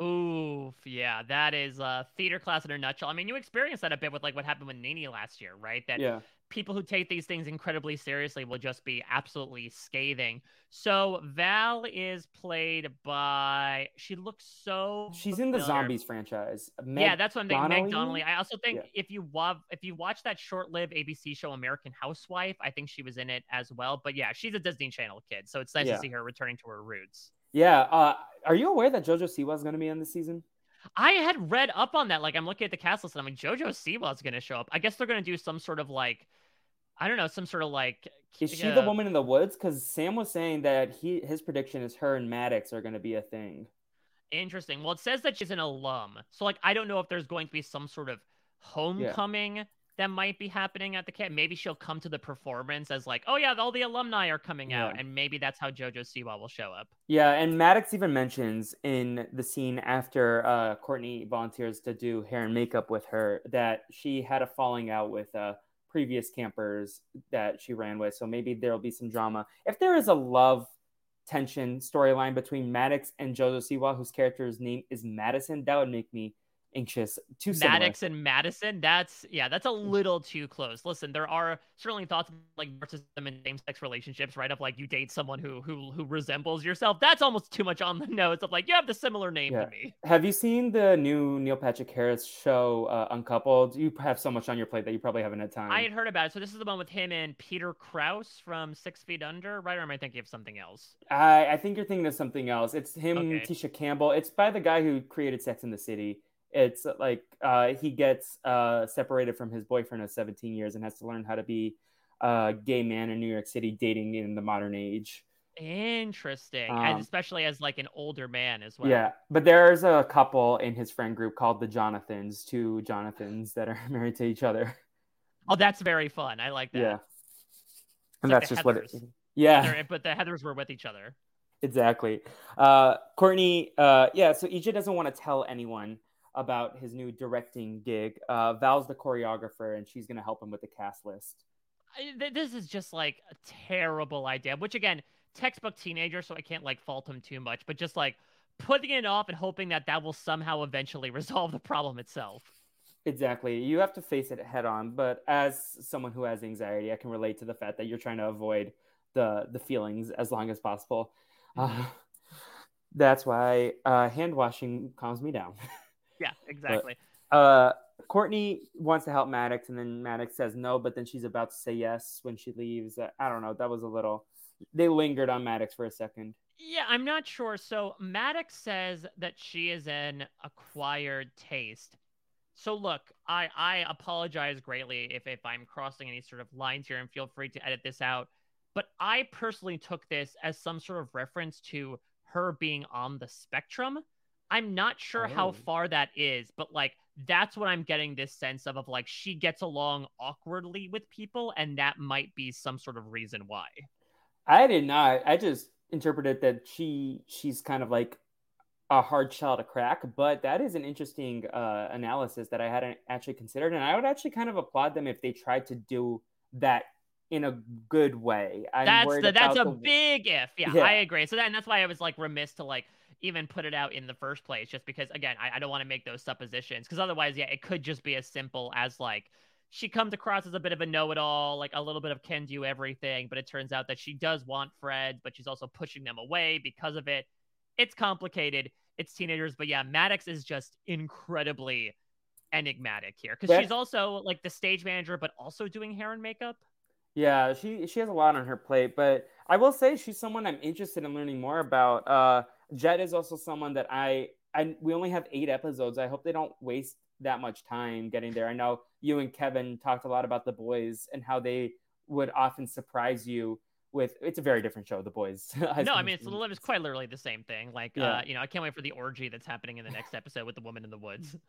Oof, yeah, that is a theater class in a nutshell. I mean, you experienced that a bit with like what happened with Nini last year, right? That yeah. People who take these things incredibly seriously will just be absolutely scathing. So Val is played by. She looks so. She's familiar. in the Zombies franchise. Meg yeah, that's what I'm thinking. Meg Donnelly. I also think yeah. if you love, if you watch that short-lived ABC show American Housewife, I think she was in it as well. But yeah, she's a Disney Channel kid, so it's nice yeah. to see her returning to her roots. Yeah. Uh, are you aware that JoJo Siwa is going to be in this season? I had read up on that. Like, I'm looking at the cast list and I'm like, JoJo Siwa is going to show up. I guess they're going to do some sort of like, I don't know, some sort of like. Is she uh, the woman in the woods? Because Sam was saying that he his prediction is her and Maddox are going to be a thing. Interesting. Well, it says that she's an alum, so like I don't know if there's going to be some sort of homecoming. Yeah that might be happening at the camp. Maybe she'll come to the performance as like, oh yeah, all the alumni are coming yeah. out, and maybe that's how JoJo Siwa will show up. Yeah, and Maddox even mentions in the scene after uh, Courtney volunteers to do hair and makeup with her that she had a falling out with uh, previous campers that she ran with. So maybe there'll be some drama. If there is a love tension storyline between Maddox and JoJo Siwa, whose character's name is Madison, that would make me anxious. Too Maddox and Madison. That's yeah, that's a little too close. Listen, there are certainly thoughts like narcissism and same-sex relationships, right? Of like you date someone who who who resembles yourself. That's almost too much on the nose of like you have the similar name Yeah. to me. Have you seen the new Neil Patrick Harris show, uh, Uncoupled? You have so much on your plate that you probably haven't had time. I had heard about it. So this is the one with him and Peter Krause from Six Feet Under, right? Or am I thinking of something else? I, I think you're thinking of something else. It's him, Okay. Tisha Campbell. It's by the guy who created Sex in the City. It's like uh, he gets uh, separated from his boyfriend of 17 years and has to learn how to be a gay man in New York City dating in the modern age. Interesting, Um, and especially as like an older man as well. Yeah, but there's a couple in his friend group called the Jonathans, two Jonathans that are married to each other. Oh, that's very fun. I like that. Yeah. And like that's just what it Yeah. But the Heathers were with each other. Exactly. Uh, Courtney, uh, yeah, so EJ doesn't want to tell anyone about his new directing gig. Uh, Val's the choreographer, and she's going to help him with the cast list. I, this is just like a terrible idea. Which again, textbook teenager, so I can't like fault him too much. But just like putting it off and hoping that that will somehow eventually resolve the problem itself. Exactly. You have to face it head on. But as someone who has anxiety, I can relate to the fact that you're trying to avoid the the feelings as long as possible. Uh, that's why uh, hand washing calms me down. Yeah, exactly. uh Courtney wants to help Maddox, and then Maddox says no, but then she's about to say yes when she leaves. Uh, I don't know. That was a little. They lingered on Maddox for a second. Yeah, I'm not sure. So Maddox says that she is an acquired taste. So look, I I apologize greatly if if I'm crossing any sort of lines here, and feel free to edit this out. But I personally took this as some sort of reference to her being on the spectrum. I'm not sure how Oh. far that is, but like that's what I'm getting this sense of of like she gets along awkwardly with people, and that might be some sort of reason why. I did not. I just interpreted that she she's kind of like a hard shell to crack. But that is an interesting uh, analysis that I hadn't actually considered, and I would actually kind of applaud them if they tried to do that in a good way. I'm that's the, that's a the- big if. Yeah, Yeah. I agree. So that, and that's why I was like remiss to like even put it out in the first place, just because again, I, I don't want to make those suppositions because otherwise, yeah, it could just be as simple as like she comes across as a bit of a know-it-all, like a little bit of can do everything, but it turns out that she does want Fred, but she's also pushing them away because of it. It's complicated. It's teenagers, but yeah, Maddox is just incredibly enigmatic here because she's also like the stage manager, but also doing hair and makeup. Yeah, she she has a lot on her plate, but I will say she's someone I'm interested in learning more about. Uh, Jet is also someone that I I we only have eight episodes. I hope they don't waste that much time getting there. I know you and Kevin talked a lot about the boys and how they would often surprise you with. It's a very different show, the boys. No, I mean it's, it's quite literally the same thing. Like, Yeah. uh, you know, I can't wait for the orgy that's happening in the next episode with the woman in the woods.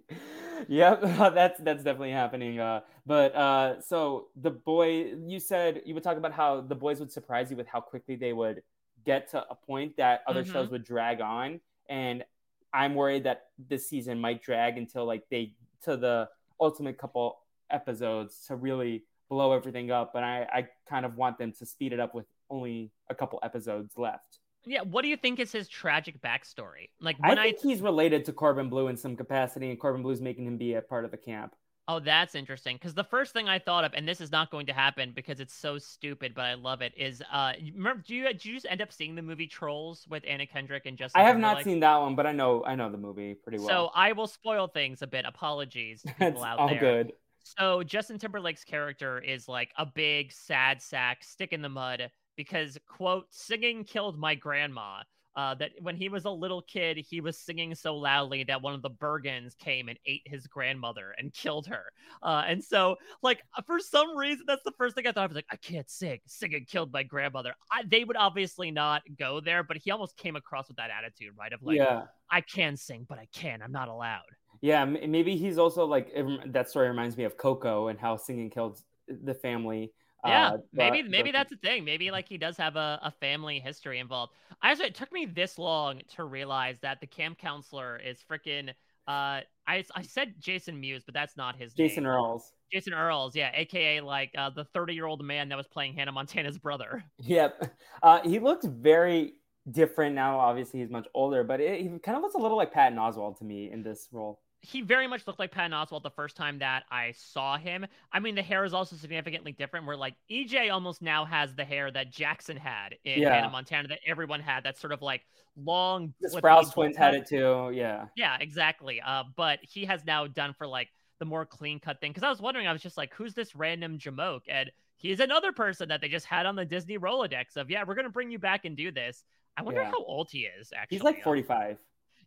yep that's that's definitely happening uh but uh so the boy you said you would talk about how the boys would surprise you with how quickly they would get to a point that other Mhm. shows would drag on and i'm worried that this season might drag until like they to the ultimate couple episodes to really blow everything up and i i kind of want them to speed it up with only a couple episodes left yeah, what do you think is his tragic backstory? Like i when I, think he's related to Corbin Bleu in some capacity and Corbin Bleu's making him be a part of the camp oh, that's interesting because the first thing I thought of, and this is not going to happen because it's so stupid, but I love it. Is uh, remember? Do you did you just end up seeing the movie Trolls with Anna Kendrick and Justin? I have not seen that one, but I know I know the movie pretty well. So I will spoil things a bit. Apologies to people out all there. good. So Justin Timberlake's character is like a big sad sack, stick in the mud because quote singing killed my grandma. Uh, that when he was a little kid, he was singing so loudly that one of the Bergens came and ate his grandmother and killed her. Uh, and so, like for some reason, that's the first thing I thought. I was like, I can't sing. Singing killed my grandmother. I, they would obviously not go there, but he almost came across with that attitude, right? Of like, yeah, I can sing, but I can't. I'm not allowed. yeah. Maybe he's also like it that story reminds me of Coco and how singing killed the family. Yeah, uh, maybe but- maybe but- that's the thing. Maybe like he does have a, a family history involved. I also it took me this long to realize that the camp counselor is freaking uh I I said Jason Mewes, but that's not his Jason name. Earles. Jason Earles, yeah, aka like uh, the 30 year old man that was playing Hannah Montana's brother. Yep. Uh, he looked very different now. Obviously, he's much older, but it, he kind of looks a little like Patton Oswalt to me in this role. He very much looked like Patton Oswalt the first time that I saw him. I mean, the hair is also significantly different. Where like EJ almost now has the hair that Jackson had in Yeah. Hannah Montana, that everyone had. That's sort of like long. The Sprouse twins had it too. Yeah. Yeah, exactly. Uh, but he has now done for like the more clean cut thing. Because I was wondering, I was just like, who's this random Jamoke? And he's another person that they just had on the Disney Rolodex of, yeah, we're gonna bring you back and do this. I wonder Yeah. how old he is. Actually, He's like Uh, 45.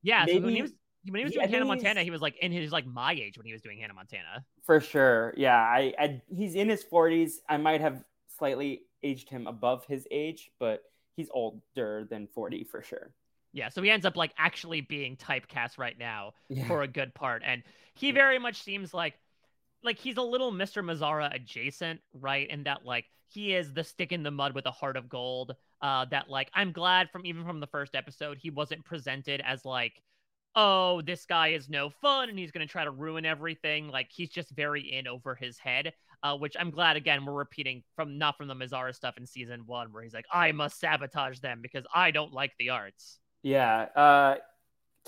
Yeah, so when he maybe- was when he was he- I doing Hannah Montana, he was like in his like my age when he was doing Hannah Montana. For sure. Yeah. I, I he's in his 40s. I might have slightly aged him above his age, but he's older than 40 for sure. Yeah, so he ends up like actually being typecast right now Yeah. for a good part, and he very much seems like like he's a little Mr. Mazzara adjacent, right? In that like he is the stick in the mud with a heart of gold. Uh, that like I'm glad from even from the first episode he wasn't presented as like, oh this guy is no fun and he's gonna try to ruin everything. Like he's just very in over his head. Uh, which I'm glad again we're repeating from not from the Mazzara stuff in season one where he's like I must sabotage them because I don't like the arts. Yeah. Uh,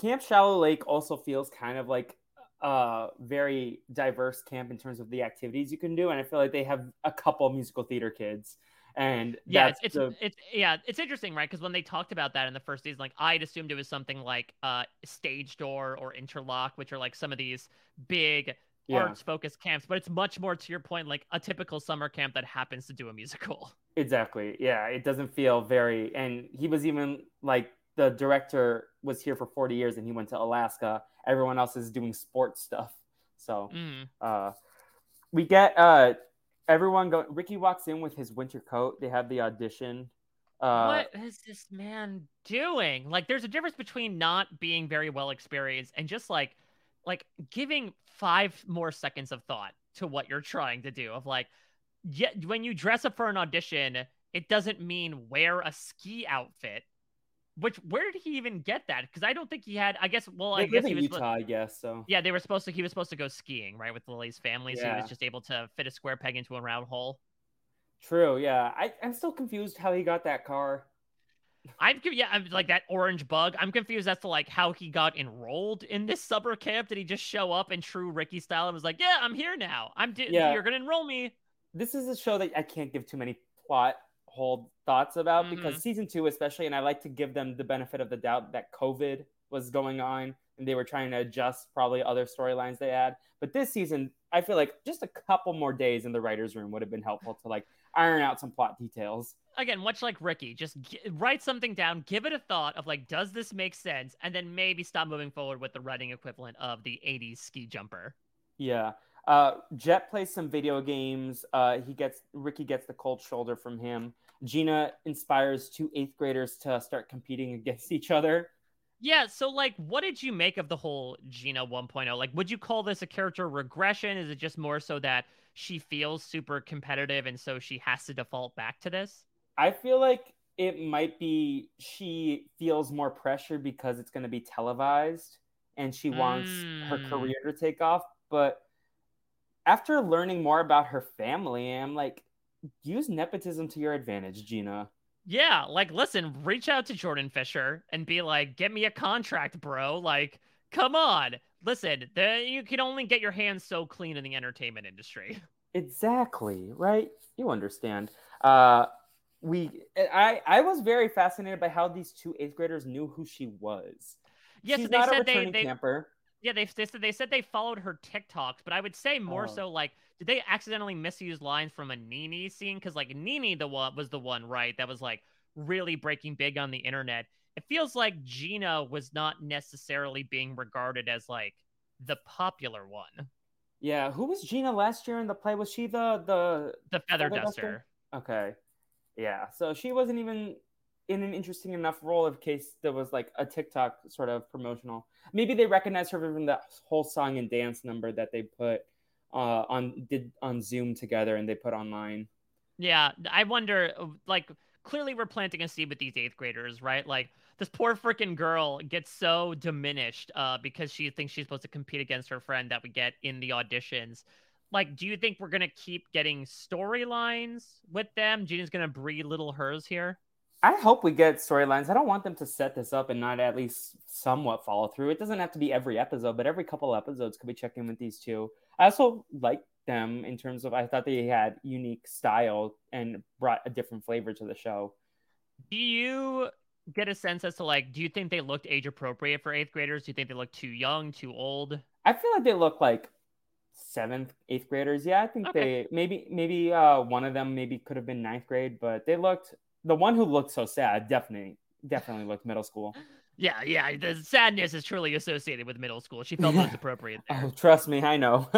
Camp Shallow Lake also feels kind of like a very diverse camp in terms of the activities you can do, and I feel like they have a couple musical theater kids, and Yeah, that's it's the, it's, it's yeah, it's interesting, right? Because when they talked about that in the first season, like I'd assumed it was something like uh Stage Door or Interlochen, which are like some of these big yeah, arts focused camps, but it's much more to your point, like a typical summer camp that happens to do a musical. exactly. Yeah, it doesn't feel very, and he was even like the director was here for 40 years and he went to Alaska. Everyone else is doing sports stuff, so Mm. uh, we get uh everyone go. Ricky walks in with his winter coat. They have the audition. Uh, what is this man doing? Like, there's a difference between not being very well experienced and just like, like giving five more seconds of thought to what you're trying to do. Of like, yeah, when you dress up for an audition, it doesn't mean wear a ski outfit. Which where did he even get that? Because I don't think he had. I guess. Well, I guess he was. Utah, I guess. So Yeah, they were supposed to. He was supposed to go skiing, right, with Lily's family. So he was just able to fit a square peg into a round hole. true. Yeah, I, I'm still confused how he got that car. I'm yeah, I'm like that orange bug. I'm confused as to like how he got enrolled in this summer camp. Did he just show up in true Ricky style and was like, "Yeah, I'm here now. I'm di- Yeah. you're gonna enroll me." this is a show that I can't give too many plot hole thoughts about Mm-hmm. because season two, especially, and I like to give them the benefit of the doubt that COVID was going on and they were trying to adjust probably other storylines they had. But this season, I feel like just a couple more days in the writers' room would have been helpful to like iron out some plot details. Again, much like Ricky, just g- write something down, give it a thought of like, does this make sense, and then maybe stop moving forward with the writing equivalent of the '80s ski jumper. Yeah. Uh, Jet plays some video games. Uh, he gets Ricky gets the cold shoulder from him. Gina inspires two eighth graders to start competing against each other. Yeah, so like what did you make of the whole Gina 1.0? Like would you call this a character regression? Is it just more so that she feels super competitive and so she has to default back to this? I feel like it might be she feels more pressure because it's going to be televised and she wants her Mm. career to take off. But after learning more about her family, I'm like, use nepotism to your advantage, Gina. Yeah, like listen, reach out to Jordan Fisher and be like, "Get me a contract, bro." Like, come on. Listen, the, you can only get your hands so clean in the entertainment industry. Exactly, right? You understand. Uh, we, I, I was very fascinated by how these two eighth graders knew who she was. Yes, She's they not a said they, they camper. Yeah, they, they said they said they followed her TikToks, but I would say more Oh. so like did they accidentally misuse lines from a Nini scene? Because like Nini the one was the one right that was like really breaking big on the internet. It feels like Gina was not necessarily being regarded as like the popular one, Yeah, who was Gina last year in the play? Was she the the the feather Feather duster. duster? Okay. Yeah. So she wasn't even in an interesting enough role in case there was like a TikTok sort of promotional. Maybe they recognized her from that whole song and dance number that they put uh, on did on Zoom together and they put online. Yeah, I wonder. Like, clearly, we're planting a seed with these eighth graders, right? Like, this poor freaking girl gets so diminished uh, because she thinks she's supposed to compete against her friend that we get in the auditions. Like, do you think we're gonna keep getting storylines with them? Gina's gonna breed little hers here. I hope we get storylines. I don't want them to set this up and not at least somewhat follow through. It doesn't have to be every episode, but every couple episodes could we check in with these two. I also like them in terms of I thought they had unique style and brought a different flavor to the show. Do you get a sense as to like, do you think they looked age appropriate for eighth graders? Do you think they look too young, too old? I feel like they look like seventh, eighth graders. Yeah, I think okay. they maybe maybe uh, one of them maybe could have been ninth grade, but they looked the one who looked so sad definitely definitely looked middle school. Yeah, yeah. The sadness is truly associated with middle school. She felt most appropriate. There. Oh, trust me, I know.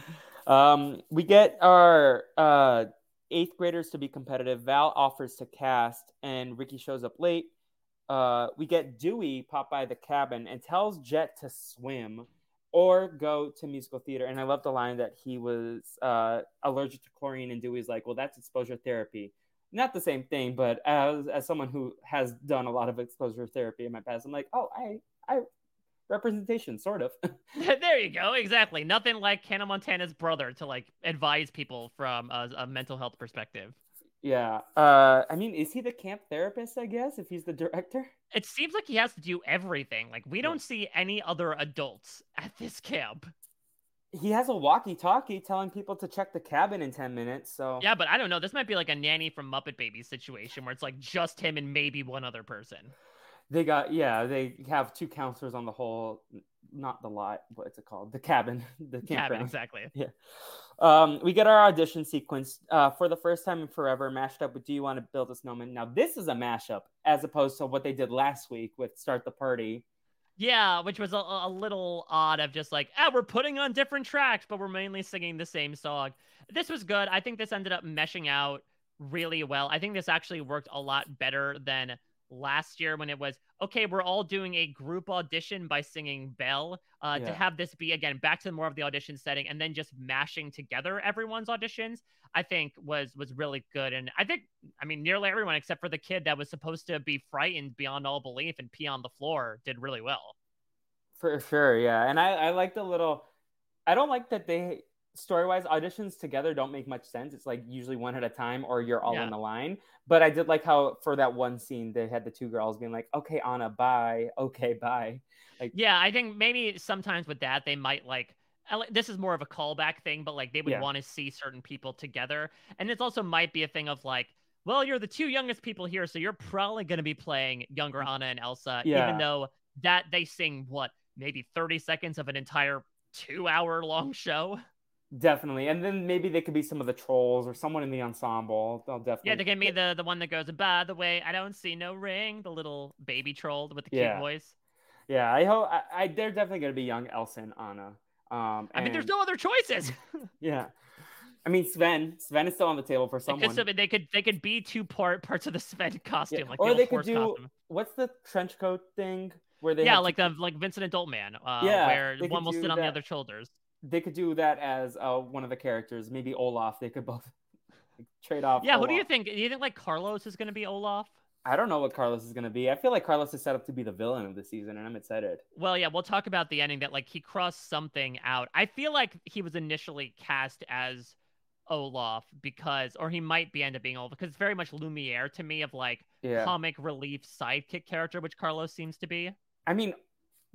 um, we get our uh, eighth graders to be competitive. Val offers to cast, and Ricky shows up late. Uh, we get Dewey pop by the cabin and tells Jet to swim or go to musical theater. And I love the line that he was uh, allergic to chlorine, and Dewey's like, "Well, that's exposure therapy." Not the same thing, but as as someone who has done a lot of exposure therapy in my past, I'm like, "Oh, I I representation, sort of." there you go. Exactly. Nothing like Hannah Montana's brother to like advise people from a, a mental health perspective. Yeah. Uh, I mean, is he the camp therapist? I guess if he's the director. It seems like he has to do everything. Like we don't see any other adults at this camp. He has a walkie-talkie telling people to check the cabin in ten minutes. So yeah, but I don't know. This might be like a nanny from Muppet Babies situation where it's like just him and maybe one other person. They got yeah. They have two counselors on the whole not the lot. What's it called? The cabin. The cabin. Exactly. Yeah. Um, we get our audition sequence uh, for the first time in forever, mashed up with "Do You Want to Build a Snowman?" Now this is a mashup as opposed to what they did last week with "Start the Party." Yeah, which was a, a little odd of just like, ah, we're putting on different tracks, but we're mainly singing the same song. This was good. I think this ended up meshing out really well. I think this actually worked a lot better than last year when it was okay we're all doing a group audition by singing bell uh, yeah. to have this be again back to more of the audition setting and then just mashing together everyone's auditions i think was was really good. And i think i mean nearly everyone except for the kid that was supposed to be frightened beyond all belief and pee on the floor did really well. For sure yeah. And i i like the little i don't like that they story wise, auditions together don't make much sense. It's like usually one at a time or you're all yeah. in a line. But I did like how for that one scene they had the two girls being like, "Okay, Anna, bye. Okay, bye." Like, yeah, I think maybe sometimes with that they might like this is more of a callback thing, but like they would yeah. want to see certain people together, and it also might be a thing of like. Well, you're the two youngest people here, so you're probably going to be playing younger mm. Anna and Elsa, yeah. even though that they sing what maybe 30 seconds of an entire two hour long show. Definitely, and then maybe they could be some of the trolls or someone in the ensemble. They'll definitely. Yeah, they can be the the one that goes. By the way, I don't see no ring. The little baby troll with the cute yeah. voice. Yeah, I hope. I, I they're definitely going to be young Elsa and Anna. Um, I mean, there's no other choices. yeah, I mean Sven. Sven is still on the table for someone. Could, they could they could be two part parts of the Sven costume, yeah. like or the they could do costume. what's the trench coat thing where they yeah, like the like Vincent Adultman. Uh, yeah, where one will sit that. on the other shoulders they could do that as uh, one of the characters. Maybe Olaf. They could both trade off. Yeah. Olaf. Who do you think? Do you think like Carlos is going to be Olaf? I don't know what Carlos is going to be. I feel like Carlos is set up to be the villain of the season, and I'm excited. Well, yeah, we'll talk about the ending that like he crossed something out. I feel like he was initially cast as Olaf because, or he might be end up being Olaf because it's very much Lumiere to me of like yeah. comic relief sidekick character, which Carlos seems to be. I mean,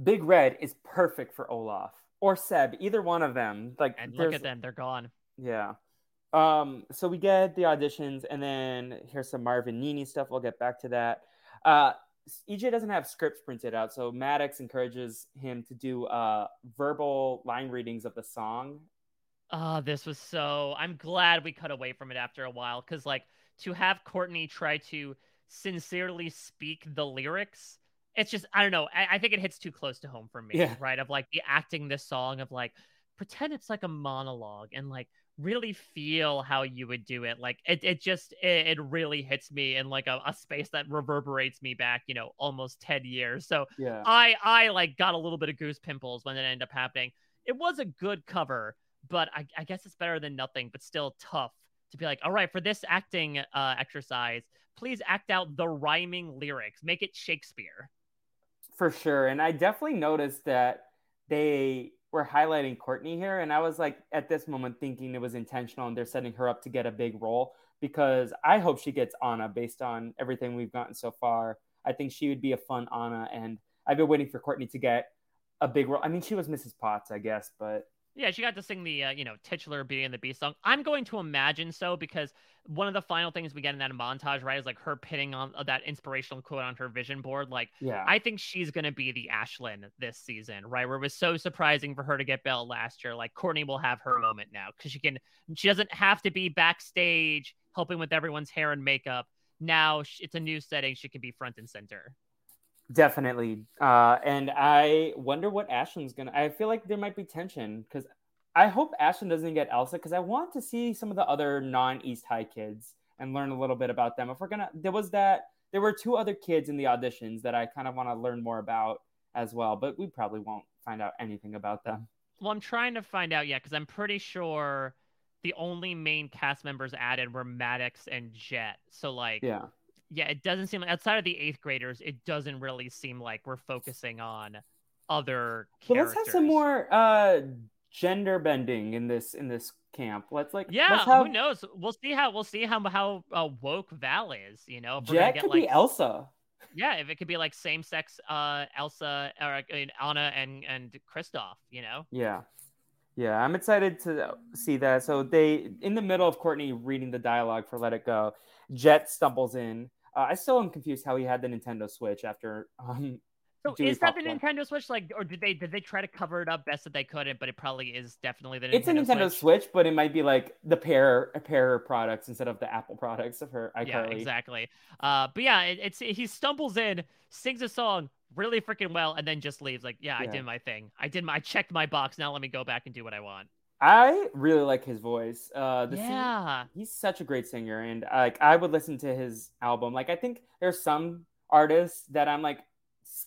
Big Red is perfect for Olaf or Seb, either one of them. Like, and look at them, they're gone. Yeah. Um, so we get the auditions, and then here's some Marvin Nini stuff. We'll get back to that. Uh, EJ doesn't have scripts printed out, so Maddox encourages him to do uh, verbal line readings of the song. Oh, this was so. I'm glad we cut away from it after a while because, like, to have Courtney try to sincerely speak the lyrics it's just I don't know. I, I, think it hits too close to home for me, yeah. right? Of like the acting this song of like pretend it's like a monologue and like really feel how you would do it. Like it, it just it, it really hits me in like a, a, space that reverberates me back, you know, almost 10 years. So yeah. I I like got a little bit of goose pimples when it ended up happening. It was a good cover, but I, I guess it's better than nothing, but still tough to be like, all right, for this acting uh, exercise, please act out the rhyming lyrics, make it Shakespeare for sure. And I definitely noticed that they we're highlighting Courtney here, and I was like at this moment thinking it was intentional and they're setting her up to get a big role because I hope she gets Anna based on everything we've gotten so far. I think she would be a fun Anna, and I've been waiting for Courtney to get a big role. I mean, she was Mrs. Potts, I guess, but yeah, she got to sing the uh, you know titular Beauty and the Beast song. I'm going to imagine so because one of the final things we get in that montage, right, is like her pinning on uh, that inspirational quote on her vision board. Like, yeah, I think she's going to be the Ashlyn this season, right? Where it was so surprising for her to get Belle last year. Like, Courtney will have her moment now because she can. She doesn't have to be backstage helping with everyone's hair and makeup. Now it's a new setting; she can be front and center. Definitely. Uh, and I wonder what Ashlyn's gonna. I feel like there might be tension because I hope Ashlyn doesn't get Elsa because I want to see some of the other non East High kids and learn a little bit about them. If we're gonna, there was that. There were two other kids in the auditions that I kind of want to learn more about as well, but we probably won't find out anything about them. Well, I'm trying to find out yet because I'm pretty sure the only main cast members added were Maddox and Jet. So like, yeah, yeah, it doesn't seem like outside of the eighth graders, it doesn't really seem like we're focusing on other characters. let's have some more uh gender bending in this in this camp. Let's like yeah, let's have... who knows? We'll see how we'll see how how uh, woke Val is. You know, Jet could like, be Elsa. Yeah, if it could be like same sex uh Elsa or I mean, Anna and and Kristoff. You know. Yeah. Yeah, I'm excited to see that. So they, in the middle of Courtney reading the dialogue for "Let It Go," Jet stumbles in. Uh, I still am confused how he had the Nintendo Switch after um, so is that the Nintendo Switch? Like, or did they did they try to cover it up best that they could? But it probably is definitely the. Nintendo it's a Nintendo Switch. Switch. but it might be like the pair pair products instead of the Apple products of her. iCarly. Yeah, exactly. Uh, but yeah, it, it's he stumbles in, sings a song really freaking well, and then just leaves. Like, yeah, yeah, I did my thing. I did my I checked my box. Now let me go back and do what I want. I really like his voice. Uh, the yeah, singer, he's such a great singer, and like I would listen to his album. Like I think there's some artists that I'm like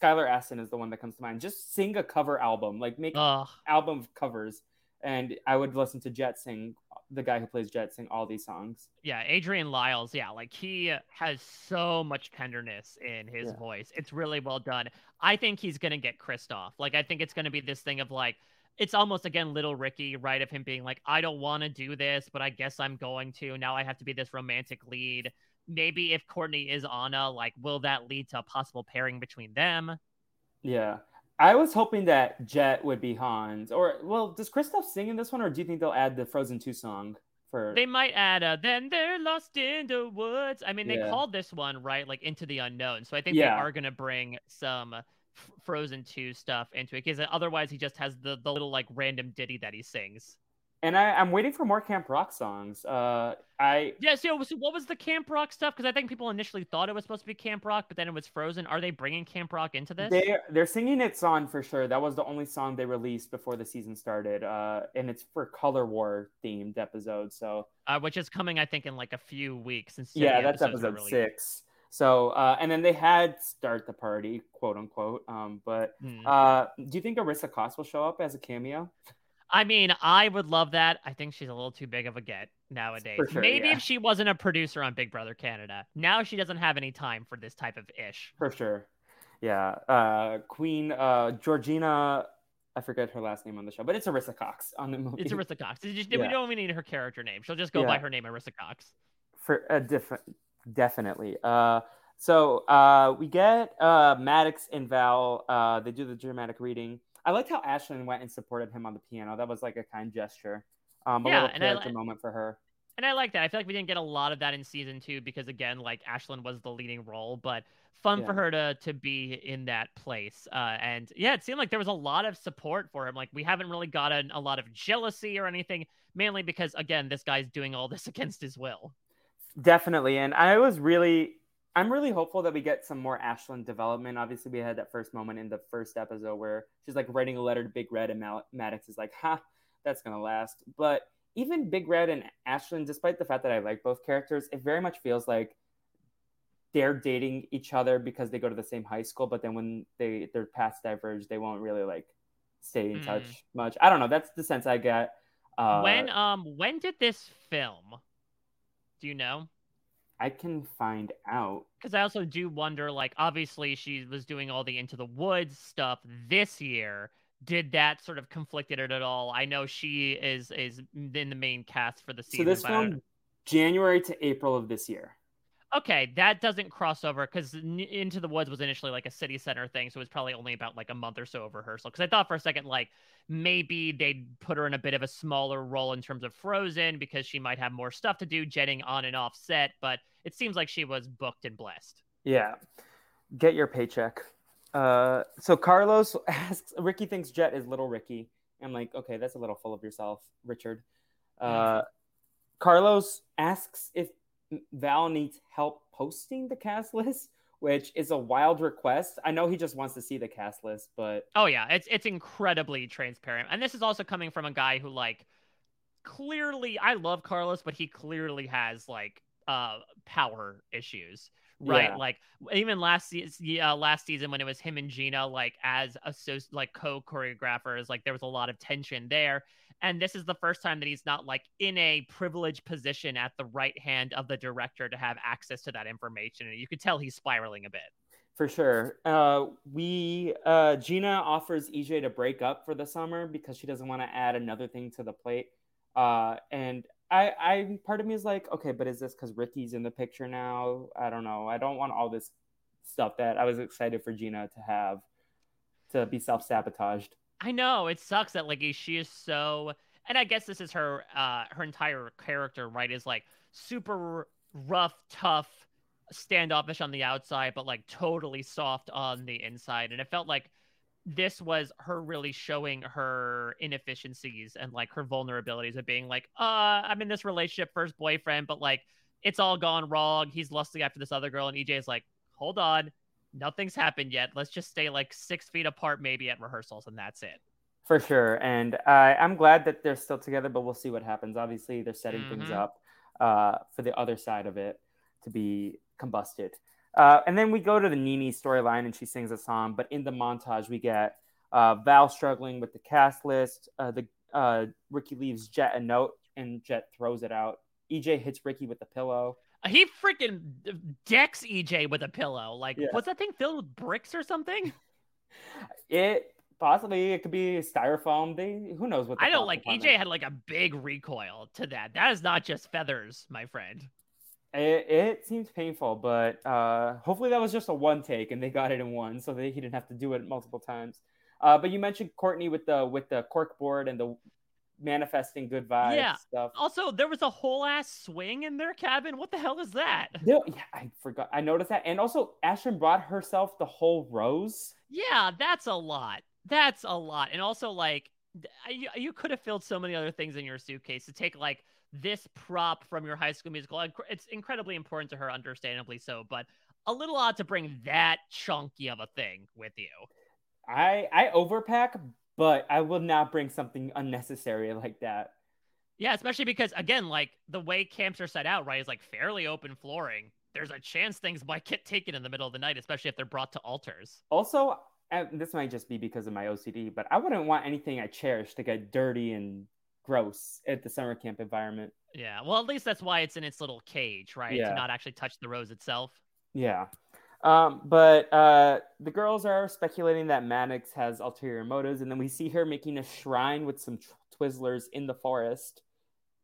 Skylar Astin is the one that comes to mind. Just sing a cover album, like make Ugh. album of covers, and I would listen to Jet sing. The guy who plays Jet sing all these songs. Yeah, Adrian Lyles. Yeah, like he has so much tenderness in his yeah. voice. It's really well done. I think he's gonna get Kristoff. Like I think it's gonna be this thing of like it's almost again little Ricky, right? Of him being like, I don't want to do this, but I guess I'm going to. Now I have to be this romantic lead maybe if Courtney is Anna, like, will that lead to a possible pairing between them? Yeah. I was hoping that Jet would be Hans. Or, well, does Kristoff sing in this one, or do you think they'll add the Frozen 2 song? For... They might add a then they're lost in the woods. I mean, they yeah. called this one right, like into the unknown. So I think yeah. they are gonna bring some Frozen 2 stuff into it because otherwise he just has the the little like random ditty that he sings and I, am waiting for more Camp Rock songs. Uh, I yeah. So, so what was the Camp Rock stuff? Because I think people initially thought it was supposed to be Camp Rock, but then it was Frozen. Are they bringing Camp Rock into this? They they're singing its on for sure. That was the only song they released before the season started. Uh, and it's for Color War themed episode. So uh, which is coming, I think, in like a few weeks. Since yeah, that's episode six. So uh, and then they had start the party, quote unquote. Um, but hmm. uh, do you think Arisa Cox will show up as a cameo? I mean, I would love that. I think she's a little too big of a get nowadays. Sure, Maybe yeah. if she wasn't a producer on Big Brother Canada. Now she doesn't have any time for this type of ish. For sure. Yeah. Uh, Queen uh, Georgina, I forget her last name on the show, but it's Arisa Cox on the movie. It's Arisa Cox. Just, yeah. We don't even need her character name. She'll just go yeah. by her name, Arisa Cox. For a different, definitely. Uh, so uh, we get uh, Maddox and Val. Uh, they do the dramatic reading. I liked how Ashlyn went and supported him on the piano. That was like a kind gesture. Um, a yeah, little character I, moment for her. And I like that. I feel like we didn't get a lot of that in season two because again, like Ashlyn was the leading role, but fun yeah. for her to to be in that place. Uh, and yeah, it seemed like there was a lot of support for him. Like we haven't really gotten a lot of jealousy or anything, mainly because again, this guy's doing all this against his will. Definitely, and I was really I'm really hopeful that we get some more Ashlyn development. Obviously, we had that first moment in the first episode where she's like writing a letter to Big Red, and Mal- Maddox is like, "Ha, that's gonna last." But even Big Red and Ashlyn, despite the fact that I like both characters, it very much feels like they're dating each other because they go to the same high school. But then when they their paths diverge, they won't really like stay in mm. touch much. I don't know. That's the sense I get. Uh, when um when did this film? Do you know? I can find out. Because I also do wonder, like, obviously she was doing all the Into the Woods stuff this year. did that sort of conflicted it at all? I know she is is in the main cast for the season. So this film January to April of this year. Okay, that doesn't cross over because Into the Woods was initially like a city center thing, so it was probably only about like a month or so of rehearsal. Because I thought for a second like maybe they'd put her in a bit of a smaller role in terms of Frozen because she might have more stuff to do, jetting on and off set. But it seems like she was booked and blessed. Yeah, get your paycheck. Uh, so Carlos asks, Ricky thinks Jet is little Ricky. I'm like, okay, that's a little full of yourself, Richard. Uh, Carlos asks if Val needs help posting the cast list, which is a wild request. I know he just wants to see the cast list, but oh yeah, it's it's incredibly transparent. And this is also coming from a guy who like clearly I love Carlos, but he clearly has like uh power issues right? Yeah. Like even last season, uh, last season when it was him and Gina, like as associ- like co choreographers, like there was a lot of tension there. And this is the first time that he's not like in a privileged position at the right hand of the director to have access to that information. And you could tell he's spiraling a bit. For sure. Uh, we uh, Gina offers EJ to break up for the summer because she doesn't want to add another thing to the plate. Uh, and I, I part of me is like, okay, but is this because Ricky's in the picture now? I don't know. I don't want all this stuff that I was excited for Gina to have to be self sabotaged. I know it sucks that like she is so, and I guess this is her uh her entire character, right? Is like super rough, tough, standoffish on the outside, but like totally soft on the inside, and it felt like this was her really showing her inefficiencies and like her vulnerabilities of being like, uh, I'm in this relationship, first boyfriend, but like it's all gone wrong. He's lusting after this other girl, and EJ is like, hold on, nothing's happened yet. Let's just stay like six feet apart, maybe at rehearsals, and that's it. For sure, and uh, I'm glad that they're still together, but we'll see what happens. Obviously, they're setting mm-hmm. things up uh, for the other side of it to be combusted. Uh, and then we go to the Nini storyline and she sings a song. But in the montage, we get uh, Val struggling with the cast list. Uh, the uh, Ricky leaves Jet a note and Jet throws it out. EJ hits Ricky with the pillow. He freaking decks EJ with a pillow. Like, yeah. what's that thing filled with bricks or something? it possibly it could be styrofoam. They who knows what. I know, like EJ had like a big recoil to that. That is not just feathers, my friend. It, it seems painful, but uh, hopefully that was just a one take and they got it in one, so they, he didn't have to do it multiple times. Uh, but you mentioned Courtney with the with the cork board and the manifesting good vibes yeah. stuff. Also, there was a whole ass swing in their cabin. What the hell is that? yeah, I forgot. I noticed that. And also, Ashton brought herself the whole rose. Yeah, that's a lot. That's a lot. And also, like, you, you could have filled so many other things in your suitcase to take like this prop from your high school musical. It's incredibly important to her, understandably so, but a little odd to bring that chunky of a thing with you. I I overpack, but I will not bring something unnecessary like that. Yeah, especially because again, like the way camps are set out, right, is like fairly open flooring. There's a chance things might get taken in the middle of the night, especially if they're brought to altars. Also, this might just be because of my OCD, but I wouldn't want anything I cherish to get dirty and gross at the summer camp environment. Yeah, well, at least that's why it's in its little cage, right? Yeah. To not actually touch the rose itself. Yeah. Um, but uh, the girls are speculating that Maddox has ulterior motives, and then we see her making a shrine with some Twizzlers in the forest.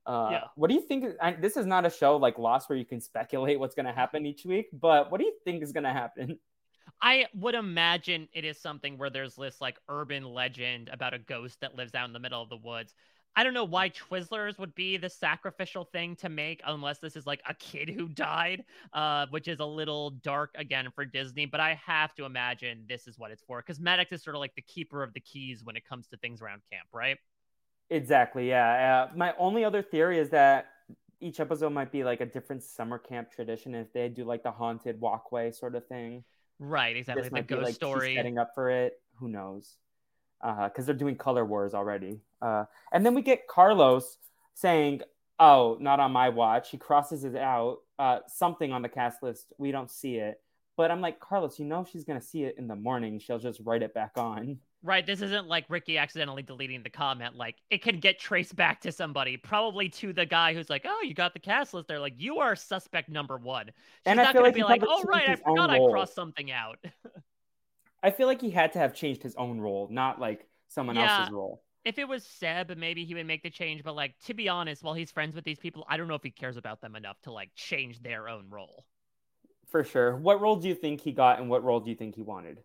Uh, yeah. What do you think? I, this is not a show like Lost where you can speculate what's going to happen each week, but what do you think is going to happen? I would imagine it is something where there's this like urban legend about a ghost that lives out in the middle of the woods. I don't know why Twizzlers would be the sacrificial thing to make unless this is like a kid who died, uh, which is a little dark again for Disney. But I have to imagine this is what it's for because Maddox is sort of like the keeper of the keys when it comes to things around camp, right? Exactly. Yeah. Uh, my only other theory is that each episode might be like a different summer camp tradition if they do like the haunted walkway sort of thing. Right. Exactly. This the ghost like story. Setting up for it. Who knows? Because uh, they're doing color wars already. Uh, and then we get Carlos saying, "Oh, not on my watch." He crosses it out. Uh, something on the cast list. We don't see it. But I'm like, Carlos, you know she's gonna see it in the morning. She'll just write it back on. Right. This isn't like Ricky accidentally deleting the comment. Like it can get traced back to somebody, probably to the guy who's like, "Oh, you got the cast list." They're like, "You are suspect number one." She's and not gonna like be like, "Oh, right, I forgot I crossed something out." I feel like he had to have changed his own role, not like someone Yeah. else's role. If it was Seb, maybe he would make the change. But like to be honest, while he's friends with these people, I don't know if he cares about them enough to like change their own role. For sure. What role do you think he got, and what role do you think he wanted?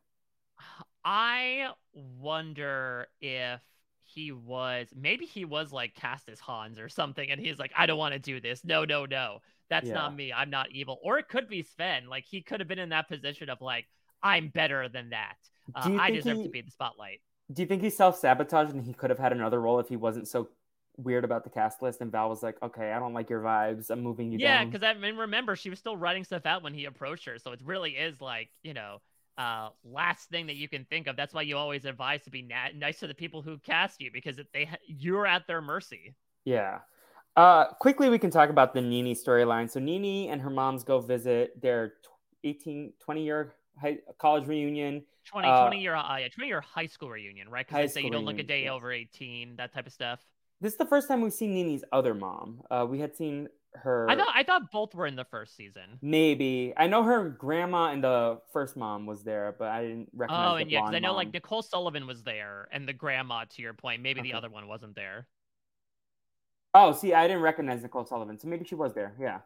I wonder if he was maybe he was like cast as Hans or something, and he's like, I don't want to do this. No, no, no. That's Yeah. not me. I'm not evil. Or it could be Sven. Like he could have been in that position of like, I'm better than that. Uh, I deserve he- to be in the spotlight. Do you think he self sabotaged and he could have had another role if he wasn't so weird about the cast list? And Val was like, "Okay, I don't like your vibes. I'm moving you Yeah, down." because I mean, remember she was still writing stuff out when he approached her, so it really is like you know, uh, last thing that you can think of. That's why you always advise to be na- nice to the people who cast you because they ha- you're at their mercy. Yeah. Uh, quickly, we can talk about the Nini storyline. So Nini and her moms go visit their tw- 18, 20 year high, college reunion. 20, Uh, 20 year, uh, yeah, 20 year high school reunion, right? Because they say you don't look a day yes. over 18, that type of stuff. This is the first time we've seen Nini's other mom. Uh, we had seen her. I thought I thought both were in the first season. maybe I know her grandma and the first mom was there, but I didn't recognize. Oh, and yeah, because I know mom. like Nicole Sullivan was there, and the grandma. To your point, maybe the other one wasn't there. Oh, see, I didn't recognize Nicole Sullivan, so maybe she was there. Yeah,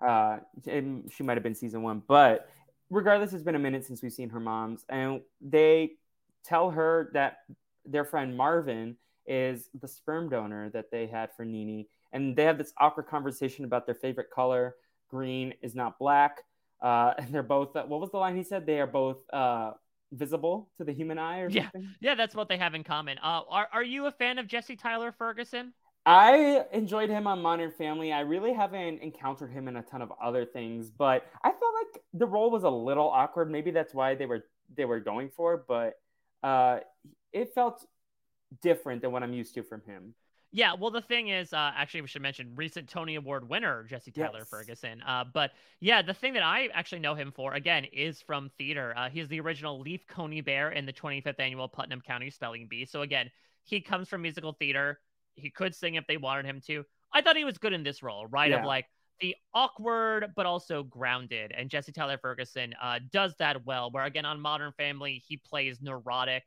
uh, she might have been season one, but regardless, it's been a minute since we've seen her moms, and they tell her that their friend Marvin is the sperm donor that they had for Nini, and they have this awkward conversation about their favorite color. Green is not black, uh, and they're both. what was the line he said? They are both uh, visible to the human eye, or Yeah. something. Yeah, that's what they have in common. Uh, are are you a fan of Jesse Tyler Ferguson? I enjoyed him on Modern Family. I really haven't encountered him in a ton of other things, but I felt like the role was a little awkward. Maybe that's why they were they were going for, but uh, it felt different than what I'm used to from him. Yeah, well, the thing is, uh, actually, we should mention recent Tony Award winner Jesse Tyler Yes. Ferguson. Uh, but yeah, the thing that I actually know him for again is from theater. Uh, he's the original Leaf Coneybear in the 25th annual Putnam County Spelling Bee. So again, he comes from musical theater. He could sing if they wanted him to. I thought he was good in this role, right? Yeah. Of like the awkward but also grounded. And Jesse Tyler Ferguson uh, does that well. Where again on Modern Family, he plays neurotic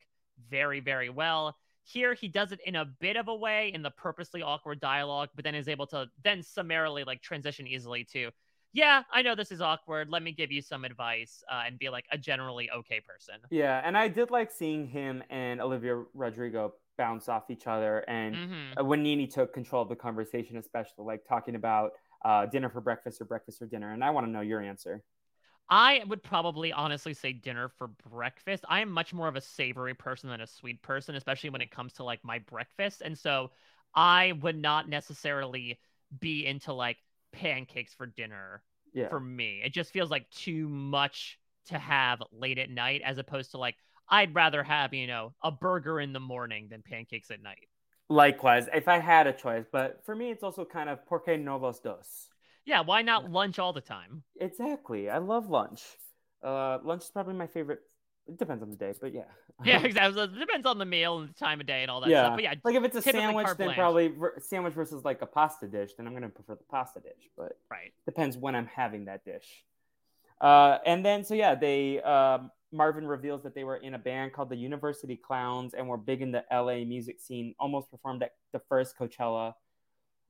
very, very well. Here he does it in a bit of a way in the purposely awkward dialogue, but then is able to then summarily like transition easily to, yeah, I know this is awkward. Let me give you some advice uh, and be like a generally okay person. Yeah, and I did like seeing him and Olivia Rodrigo bounce off each other, and hmm uh, when Nini took control of the conversation, especially like talking about uh, dinner for breakfast or breakfast for dinner. And I want to know your answer. I would probably honestly say dinner for breakfast. I am much more of a savory person than a sweet person, especially when it comes to like my breakfast. And so I would not necessarily be into like pancakes for dinner Yeah, for me. It just feels like too much to have late at night as opposed to like I'd rather have, you know, a burger in the morning than pancakes at night. likewise. If I had a choice, but for me, it's also kind of porque no los dos. Yeah, why not lunch all the time? Exactly. I love lunch. Uh, lunch is probably my favorite. It depends on the day, but yeah. Yeah, exactly. It depends on the meal and the time of day and all that yeah. stuff. But yeah, like if it's a sandwich, then blanche. probably ver- sandwich versus like a pasta dish, then I'm gonna prefer the pasta dish. But right. depends when I'm having that dish. Uh, and then so yeah, they um, Marvin reveals that they were in a band called the University Clowns and were big in the LA music scene. Almost performed at the first Coachella.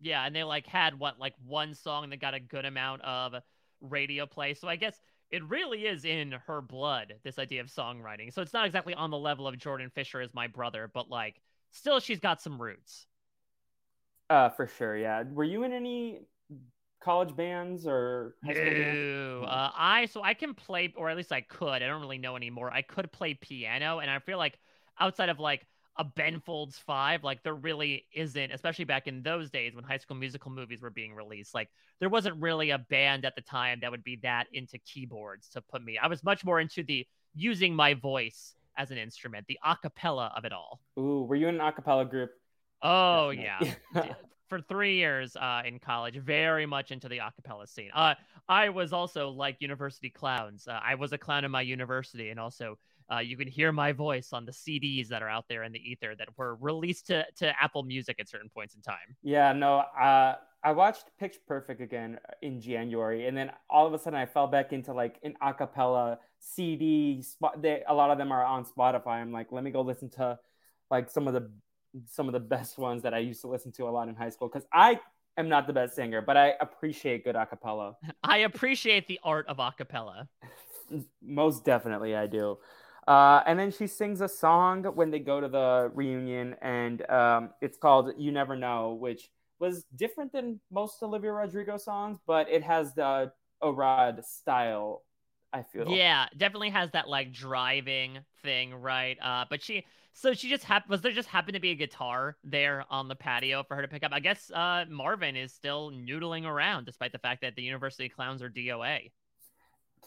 Yeah, and they like had what like one song that got a good amount of radio play. So I guess it really is in her blood this idea of songwriting. So it's not exactly on the level of Jordan Fisher as my brother, but like still she's got some roots. Uh, for sure. Yeah. Were you in any college bands or high school bands? Uh, I so I can play, or at least I could. I don't really know anymore. I could play piano, and I feel like outside of like a Ben Folds Five, like there really isn't, especially back in those days when High School Musical movies were being released. Like there wasn't really a band at the time that would be that into keyboards to put me. I was much more into the using my voice as an instrument, the acapella of it all. Ooh, were you in an a cappella group? Oh Definitely. yeah. For three years uh, in college, very much into the acapella scene. Uh, I was also like university clowns. Uh, I was a clown in my university, and also uh, you can hear my voice on the CDs that are out there in the ether that were released to, to Apple Music at certain points in time. Yeah, no, uh, I watched Pitch Perfect again in January, and then all of a sudden I fell back into like an a cappella CD. Spot, they, a lot of them are on Spotify. I'm like, let me go listen to like some of the some of the best ones that I used to listen to a lot in high school because I am not the best singer, but I appreciate good acapella. I appreciate the art of acapella. Most definitely, I do. Uh, and then she sings a song when they go to the reunion, and um, it's called "You Never Know," which was different than most Olivia Rodrigo songs, but it has the Orad style. I feel. Yeah, definitely has that like driving thing, right? Uh, but she, so she just happened. Was there just happened to be a guitar there on the patio for her to pick up? I guess uh, Marvin is still noodling around, despite the fact that the University Clowns are DOA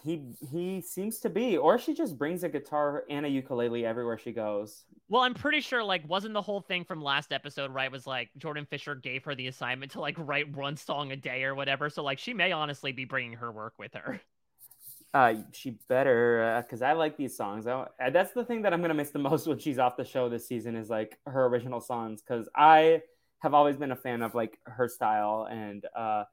he he seems to be or she just brings a guitar and a ukulele everywhere she goes well i'm pretty sure like wasn't the whole thing from last episode right was like jordan fisher gave her the assignment to like write one song a day or whatever so like she may honestly be bringing her work with her uh she better because uh, i like these songs I, that's the thing that i'm gonna miss the most when she's off the show this season is like her original songs because i have always been a fan of like her style and uh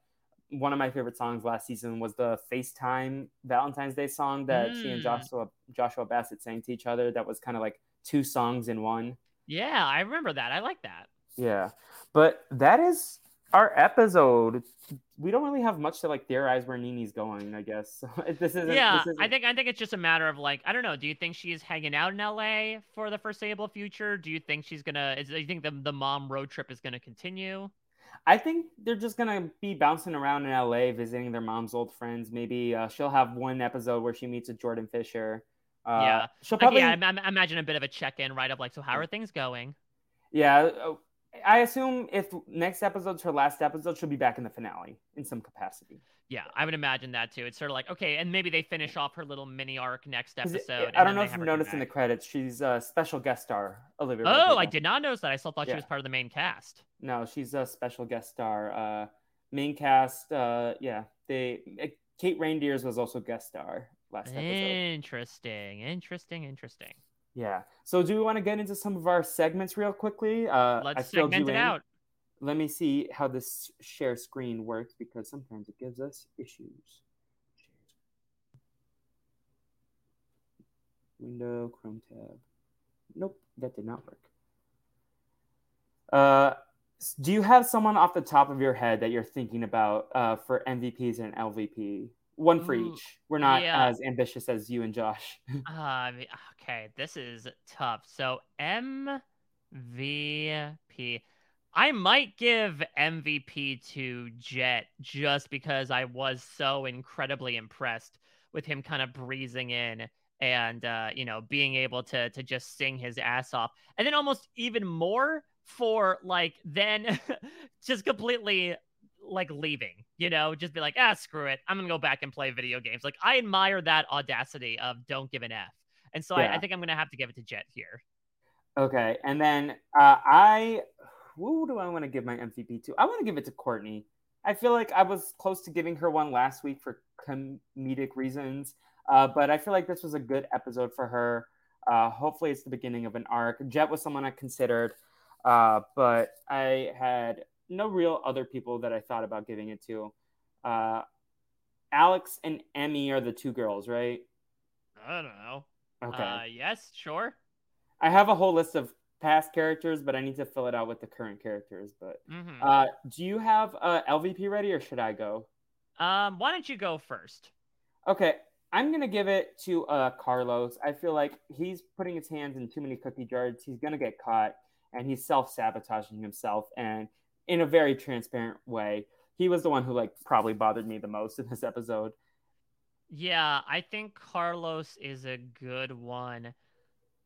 one of my favorite songs last season was the FaceTime Valentine's Day song that mm. she and mm. Joshua Joshua Bassett sang to each other. That was kind of like two songs in one. Yeah, I remember that. I like that. Yeah, but that is our episode. We don't really have much to like theorize where Nini's going. I guess this is yeah. This I think I think it's just a matter of like I don't know. Do you think she's hanging out in L.A. for the foreseeable future? Do you think she's gonna? Is, do you think the the mom road trip is gonna continue? I think they're just gonna be bouncing around in LA, visiting their mom's old friends. Maybe uh, she'll have one episode where she meets a Jordan Fisher. Uh, yeah, she'll probably. Like, yeah, I, I imagine a bit of a check-in, right? Of like, so how are things going? Yeah, uh, I assume if next episode's her last episode, she'll be back in the finale in some capacity. Yeah, I would imagine that too. It's sort of like okay, and maybe they finish off her little mini arc next episode. I don't know if you noticed in the credits, she's a special guest star, Olivia. Oh, Rodrigo. I did not notice that. I still thought yeah. she was part of the main cast. No, she's a special guest star. Uh, main cast. Uh, yeah, they. Uh, Kate Reinders was also guest star last episode. Interesting, interesting, interesting. Yeah. So, do we want to get into some of our segments real quickly? Uh, Let's segment it out let me see how this share screen works because sometimes it gives us issues. Window, Chrome tab. Nope, that did not work. Uh, do you have someone off the top of your head that you're thinking about uh, for MVPs and LVP? One for Ooh, each. We're not yeah. as ambitious as you and Josh. uh, okay, this is tough. So MVP. I might give MVP to Jet just because I was so incredibly impressed with him kind of breezing in and uh, you know being able to to just sing his ass off, and then almost even more for like then just completely like leaving, you know, just be like, ah, screw it, I'm gonna go back and play video games. Like I admire that audacity of don't give an f, and so yeah. I, I think I'm gonna have to give it to Jet here. Okay, and then uh, I who do I want to give my MVP to? I want to give it to Courtney. I feel like I was close to giving her one last week for comedic reasons, uh, but I feel like this was a good episode for her. Uh, hopefully, it's the beginning of an arc. Jet was someone I considered, uh, but I had no real other people that I thought about giving it to. Uh, Alex and Emmy are the two girls, right? I don't know. Okay. Uh, yes, sure. I have a whole list of past characters, but I need to fill it out with the current characters. But mm-hmm. uh, do you have uh, LVP ready, or should I go? Um, why don't you go first? Okay, I'm gonna give it to uh, Carlos. I feel like he's putting his hands in too many cookie jars. He's gonna get caught, and he's self sabotaging himself, and in a very transparent way. He was the one who like probably bothered me the most in this episode. Yeah, I think Carlos is a good one.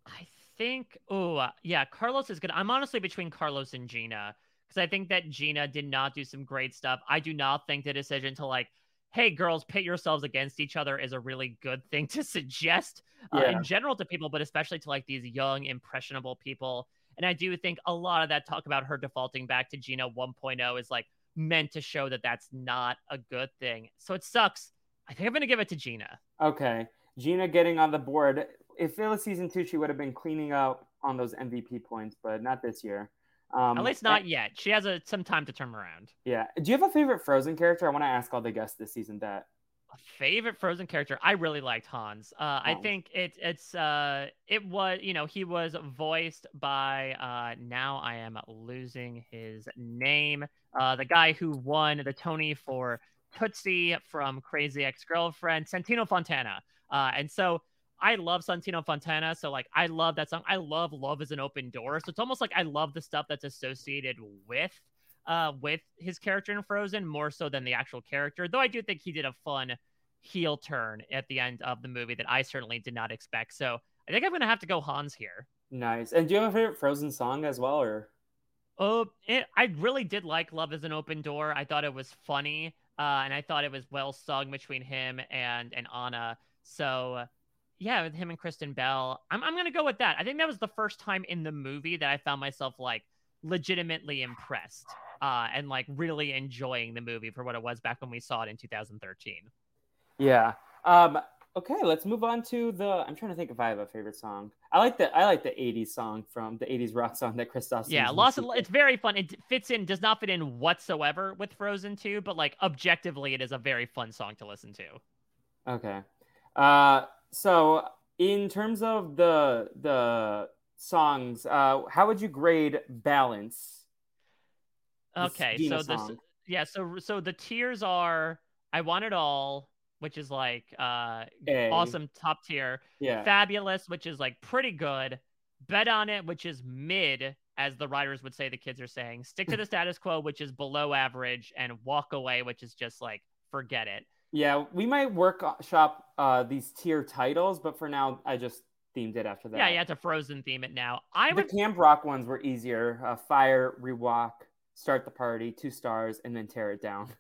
I think, oh, yeah, Carlos is good. I'm honestly between Carlos and Gina because I think that Gina did not do some great stuff. I do not think the decision to like, hey, girls, pit yourselves against each other is a really good thing to suggest uh, yeah. in general to people, but especially to like these young, impressionable people. And I do think a lot of that talk about her defaulting back to Gina 1.0 is like meant to show that that's not a good thing. So it sucks. I think I'm going to give it to Gina. Okay. Gina getting on the board if it was season two, she would have been cleaning up on those MVP points, but not this year. Um, At least not and, yet. She has a, some time to turn around. Yeah. Do you have a favorite Frozen character? I want to ask all the guests this season that. Favorite Frozen character. I really liked Hans. Uh, I think it it's uh it was you know he was voiced by uh now I am losing his name uh the guy who won the Tony for Tootsie from Crazy Ex Girlfriend Santino Fontana. Uh, and so I love Santino Fontana. So like I love that song. I love Love is an Open Door. So it's almost like I love the stuff that's associated with uh with his character in Frozen more so than the actual character. Though I do think he did a fun heel turn at the end of the movie that I certainly did not expect. So I think I'm gonna have to go Hans here. Nice. And do you have a favorite Frozen song as well, or? Oh, it, I really did like "Love Is an Open Door." I thought it was funny, uh, and I thought it was well sung between him and and Anna. So, yeah, with him and Kristen Bell, I'm I'm gonna go with that. I think that was the first time in the movie that I found myself like legitimately impressed uh, and like really enjoying the movie for what it was back when we saw it in 2013. Yeah. Um, okay, let's move on to the. I'm trying to think if I have a favorite song. I like the I like the '80s song from the '80s rock song that Kristoff. Yeah, Lost. It's very fun. It fits in. Does not fit in whatsoever with Frozen 2, but like objectively, it is a very fun song to listen to. Okay. Uh, so in terms of the the songs, uh, how would you grade balance? Okay, so this yeah, so so the tiers are I want it all, which is like uh A. awesome top tier. Yeah. Fabulous, which is like pretty good. Bet on it, which is mid, as the writers would say the kids are saying. Stick to the status quo, which is below average, and walk away, which is just like forget it. Yeah, we might workshop uh, these tier titles, but for now, I just themed it after that. Yeah, you have to Frozen theme it now. I the would... Camp Rock ones were easier. Uh, fire, We Rock, start the party, two stars, and then tear it down.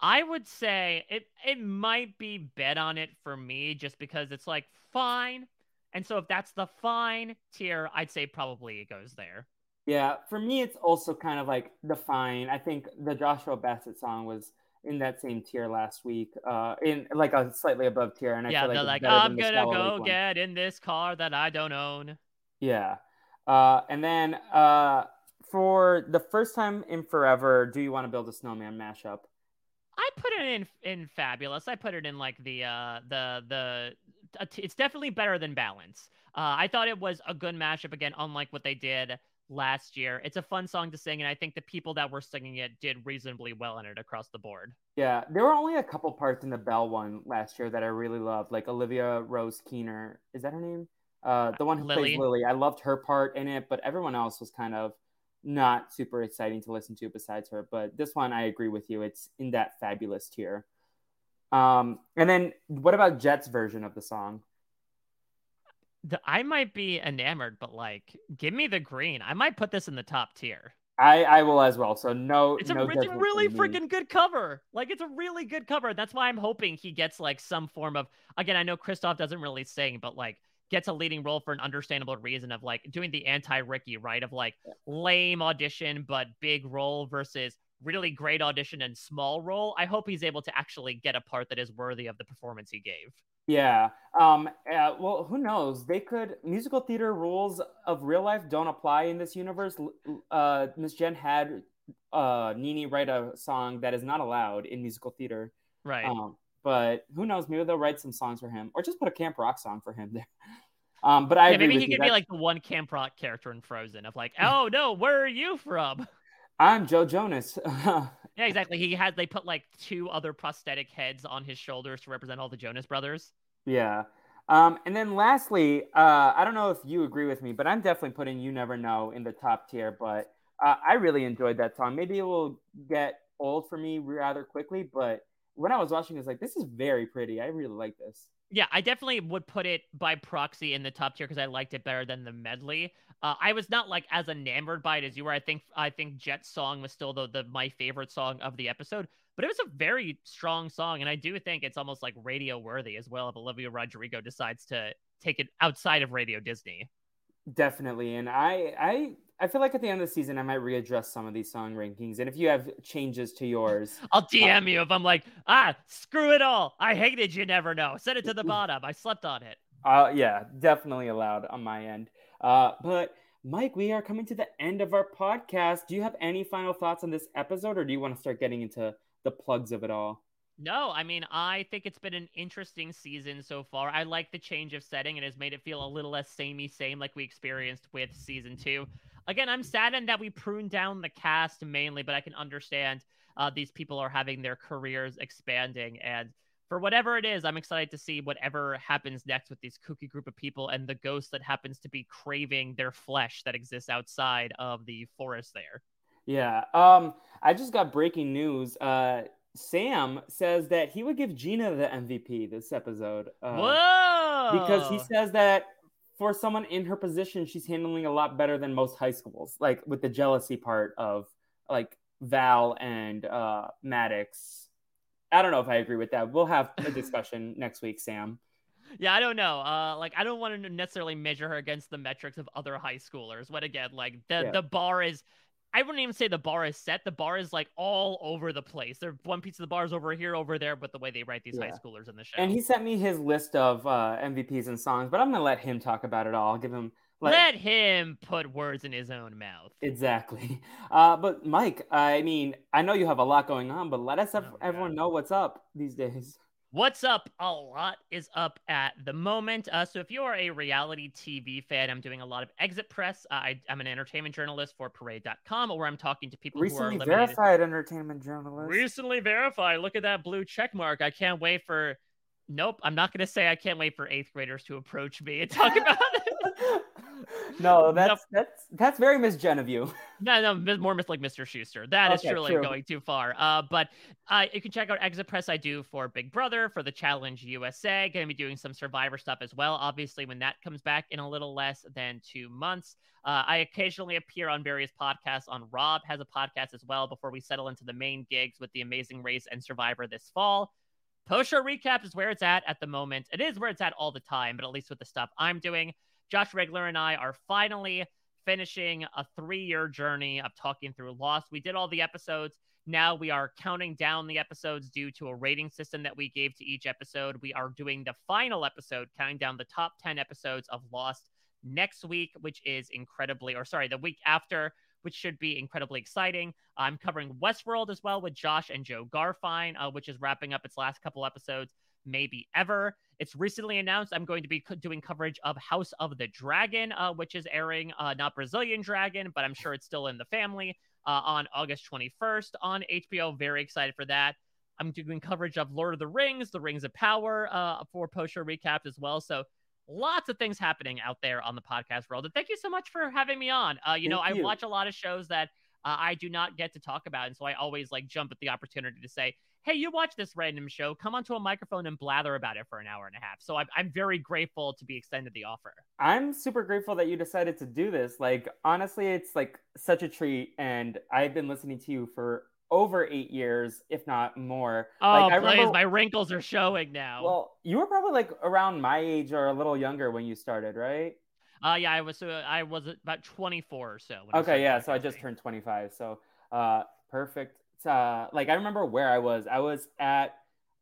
I would say it it might be bet on it for me just because it's like fine. And so if that's the fine tier, I'd say probably it goes there. Yeah, for me it's also kind of like the fine. I think the Joshua Bassett song was in that same tier last week, uh, in like a slightly above tier. And I yeah, feel they're like, like, I'm gonna go get in this car that I don't own. Yeah, uh, and then uh, for the first time in forever, do you want to build a snowman mashup? I put it in in fabulous. I put it in like the uh the the it's definitely better than balance. Uh, I thought it was a good mashup again, unlike what they did last year. It's a fun song to sing, and I think the people that were singing it did reasonably well in it across the board. Yeah, there were only a couple parts in the Bell one last year that I really loved, like Olivia Rose Keener. Is that her name? Uh, the one who Lily. plays Lily. I loved her part in it, but everyone else was kind of not super exciting to listen to besides her. But this one, I agree with you. It's in that fabulous tier. Um, and then what about Jet's version of the song? The, I might be enamored, but like, give me the green. I might put this in the top tier. I, I will as well. So no, it's a, no it's a really freaking good cover. Like it's a really good cover. That's why I'm hoping he gets like some form of. Again, I know Kristoff doesn't really sing, but like gets a leading role for an understandable reason of like doing the anti Ricky, right? Of like lame audition but big role versus really great audition and small role. I hope he's able to actually get a part that is worthy of the performance he gave. Yeah. Um. Uh, well, who knows? They could. Musical theater rules of real life don't apply in this universe. Uh, Miss Jen had uh Nini write a song that is not allowed in musical theater. Right. Um, but who knows? Maybe they'll write some songs for him, or just put a camp rock song for him there. Um, but I yeah, maybe he you. could be like the one camp rock character in Frozen of like, oh no, where are you from? I'm Joe Jonas. yeah, exactly. He had they put like two other prosthetic heads on his shoulders to represent all the Jonas brothers. Yeah. Um, and then lastly, uh, I don't know if you agree with me, but I'm definitely putting "You Never Know" in the top tier. But uh, I really enjoyed that song. Maybe it will get old for me rather quickly, but when I was watching, I was like, this is very pretty. I really like this. Yeah, I definitely would put it by proxy in the top tier because I liked it better than the medley. Uh, I was not like as enamored by it as you were. I think I think Jet's song was still the, the my favorite song of the episode, but it was a very strong song, and I do think it's almost like radio worthy as well. If Olivia Rodrigo decides to take it outside of Radio Disney, definitely. And I I I feel like at the end of the season, I might readdress some of these song rankings. And if you have changes to yours, I'll DM uh, you if I'm like, ah, screw it all. I hated you. Never know. Set it to the bottom. I slept on it. Uh, yeah, definitely allowed on my end. Uh, but Mike, we are coming to the end of our podcast. Do you have any final thoughts on this episode, or do you want to start getting into the plugs of it all? No, I mean, I think it's been an interesting season so far. I like the change of setting. It has made it feel a little less samey same like we experienced with season two. Again, I'm saddened that we pruned down the cast mainly, but I can understand uh, these people are having their careers expanding. And for whatever it is, I'm excited to see whatever happens next with these kooky group of people and the ghost that happens to be craving their flesh that exists outside of the forest there. Yeah. Um, I just got breaking news. Uh, Sam says that he would give Gina the MVP this episode. Uh, Whoa! Because he says that for someone in her position, she's handling a lot better than most high schools, like with the jealousy part of like Val and uh, Maddox. I don't know if I agree with that. We'll have a discussion next week, Sam. Yeah, I don't know. Uh, like I don't want to necessarily measure her against the metrics of other high schoolers. But again, like the yeah. the bar is I wouldn't even say the bar is set. The bar is like all over the place. There, one piece of the bar is over here, over there, but the way they write these yeah. high schoolers in the show. And he sent me his list of uh, MVPs and songs, but I'm gonna let him talk about it all. I'll give him. Let, let him put words in his own mouth. Exactly. Uh, but Mike, I mean, I know you have a lot going on, but let us have, oh, everyone know what's up these days. What's up? A lot is up at the moment. Uh, so, if you are a reality TV fan, I'm doing a lot of exit press. Uh, I, am an entertainment journalist for Parade.com, where I'm talking to people recently who are verified entertainment journalist. Recently verified. Look at that blue check mark. I can't wait for. Nope, I'm not going to say I can't wait for eighth graders to approach me and talk about it. no, that's that's that's very Miss Jen of you. No, no, more Miss like Mr. Schuester. That okay, is truly true. going too far. Uh, but uh, you can check out Exit Press. I do for Big Brother for the Challenge USA. Going to be doing some Survivor stuff as well. Obviously, when that comes back in a little less than two months. Uh, I occasionally appear on various podcasts. On Rob has a podcast as well. Before we settle into the main gigs with the Amazing Race and Survivor this fall. Post show recap is where it's at at the moment. It is where it's at all the time, but at least with the stuff I'm doing. Josh Wigler and I are finally finishing a three year journey of talking through Lost. We did all the episodes. Now we are counting down the episodes due to a rating system that we gave to each episode. We are doing the final episode, counting down the top 10 episodes of Lost next week, which is incredibly, or sorry, the week after, which should be incredibly exciting. I'm covering Westworld as well with Josh and Joe Garfine, uh, which is wrapping up its last couple episodes maybe ever. It's recently announced I'm going to be doing coverage of House of the Dragon, uh, which is airing, uh, not Brazilian Dragon, but I'm sure it's still in the family uh, on August 21st on HBO. Very excited for that. I'm doing coverage of Lord of the Rings, The Rings of Power uh, for post show recaps as well. So lots of things happening out there on the podcast world. And thank you so much for having me on. Uh, you know, you. I watch a lot of shows that uh, I do not get to talk about. And so I always like jump at the opportunity to say, hey, you watch this random show, come onto a microphone and blather about it for an hour and a half. So I'm, I'm very grateful to be extended the offer. I'm super grateful that you decided to do this. Like, honestly, it's like such a treat. And I've been listening to you for over eight years, if not more. Oh, like, I please, remember, my wrinkles are showing now. Well, you were probably like around my age or a little younger when you started, right? Uh, yeah, I was. Uh, I was about 24 or so. okay, yeah. So I just turned 25. So, uh, perfect uh, like I remember where I was. I was at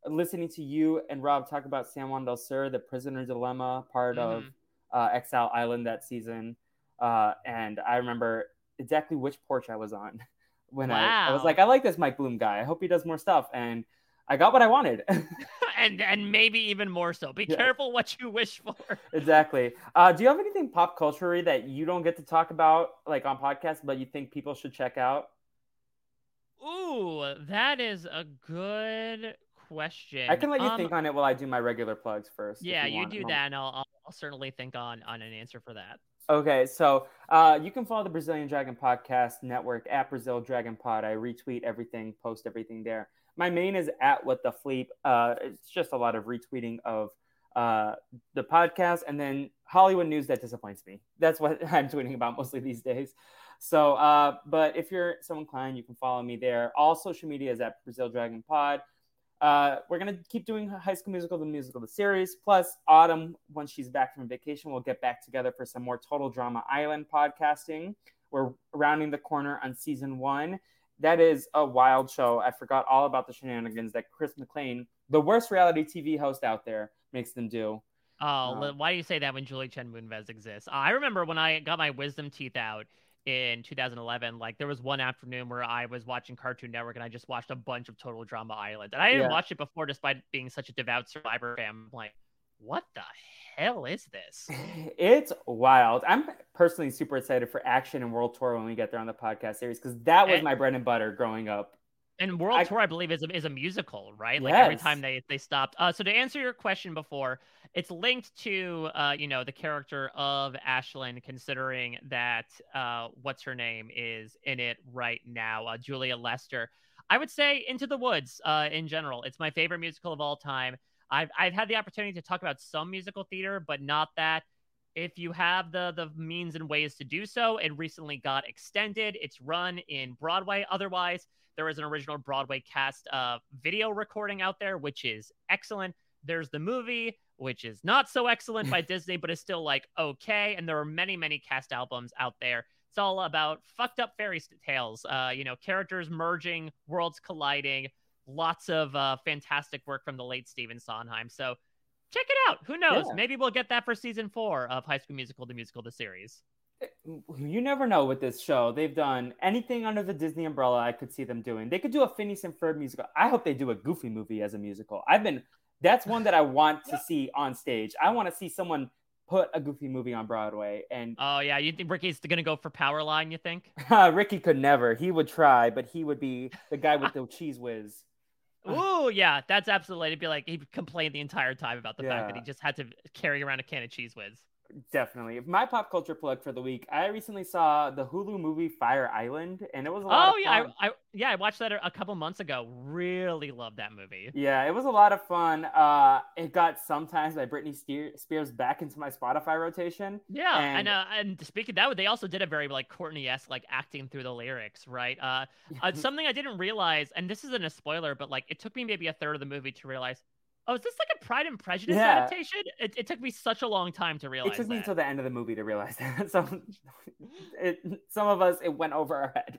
listening to you and Rob talk about San Juan del Sur, the prisoner dilemma part mm-hmm. of uh, Exile Island that season. Uh, and I remember exactly which porch I was on when wow. I, I was like, I like this Mike Bloom guy. I hope he does more stuff. And I got what I wanted. and and maybe even more so. Be yeah. careful what you wish for. Exactly. Uh, do you have anything pop culture that you don't get to talk about like on podcasts, but you think people should check out? Ooh, that is a good question. I can let you um, think on it while I do my regular plugs first. Yeah, you, you do that, and I'll, I'll, certainly think on on an answer for that. Okay, so uh, you can follow the Brazilian Dragon Podcast Network at Brazil Dragon Pod. I retweet everything, post everything there. My main is at What the Fleep. Uh, it's just a lot of retweeting of uh, the podcast, and then Hollywood news that disappoints me. That's what I'm tweeting about mostly these days. So, uh, but if you're so inclined, you can follow me there. All social media is at Brazil Dragon Pod. Uh, we're gonna keep doing High School Musical, the musical, the series. Plus, Autumn, once she's back from vacation, we'll get back together for some more Total Drama Island podcasting. We're rounding the corner on season one. That is a wild show. I forgot all about the shenanigans that Chris McLean, the worst reality TV host out there, makes them do. Oh, uh, why do you say that when Julie Chen Moonves exists? I remember when I got my wisdom teeth out in 2011, like there was one afternoon where I was watching Cartoon Network and I just watched a bunch of Total Drama Island. And I didn't Yeah. watch it before despite being such a devout Survivor fan. I'm like, what the hell is this? It's wild. I'm personally super excited for Action and World Tour when we get there on the podcast series because that was And- my bread and butter growing up. And World I- Tour, I believe, is a, is a musical, right? Like every time they they stopped. Uh, so to answer your question before, it's linked to uh, you know, the character of Ashlyn, considering that uh, what's her name is in it right now, uh, Julia Lester. I would say Into the Woods. Uh, in general, it's my favorite musical of all time. I've I've had the opportunity to talk about some musical theater, but not that. If you have the the means and ways to do so, it recently got extended. It's run in Broadway. Otherwise, there is an original Broadway cast uh, video recording out there, which is excellent. There's the movie, which is not so excellent by Disney, but is still like okay. And there are many, many cast albums out there. It's all about fucked up fairy tales, uh, you know, characters merging, worlds colliding, lots of uh, fantastic work from the late Stephen Sondheim. So check it out. Who knows? Yeah. Maybe we'll get that for season four of High School Musical, the musical, the series. You never know with this show. They've done anything under the Disney umbrella. I could see them doing. They could do a Phineas and Ferb musical. I hope they do a Goofy movie as a musical. I've been. That's one that I want to see on stage. I want to see someone put a Goofy movie on Broadway. And Oh yeah, you think Ricky's gonna go for Powerline? You think? Uh, Ricky could never. He would try, but he would be the guy with the Cheez Whiz. Ooh, yeah, that's absolutely. It'd be like he complained the entire time about the fact that he just had to carry around a can of Cheez Whiz. Definitely. My pop culture plug for the week. I recently saw the Hulu movie Fire Island, and it was a lot Oh of yeah. I, I yeah I watched that a couple months ago. Really loved that movie. Yeah, it was a lot of fun. Uh, it got sometimes by Britney Spears back into my Spotify rotation. Yeah, and And- uh, and speaking of that, they also did a very like Courtney esque like acting through the lyrics, right? Uh, uh, something I didn't realize, and this isn't a spoiler, but like it took me maybe a third of the movie to realize. Oh, is this like a Pride and Prejudice Yeah. adaptation? It, it took me such a long time to realize it took me until the end of the movie to realize that. some, it, some of us, it went over our head.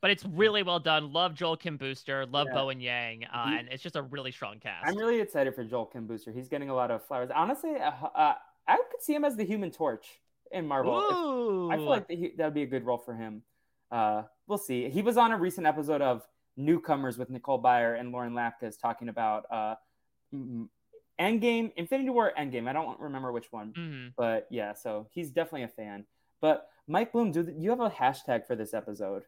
but it's really well done. Love Joel Kim Booster, love Yeah. Bowen Yang, uh, He- and it's just a really strong cast. I'm really excited for Joel Kim Booster. He's getting a lot of flowers. Honestly, uh, uh, I could see him as the Human Torch in Marvel. If- I feel like that that would be a good role for him. Uh, we'll see. He was on a recent episode of Newcomers with Nicole Byer and Lauren Lapkus talking about uh, Endgame, Infinity War, Endgame. I don't remember which one, Mhm. but yeah. So he's definitely a fan. But Mike Bloom, do you have a hashtag for this episode?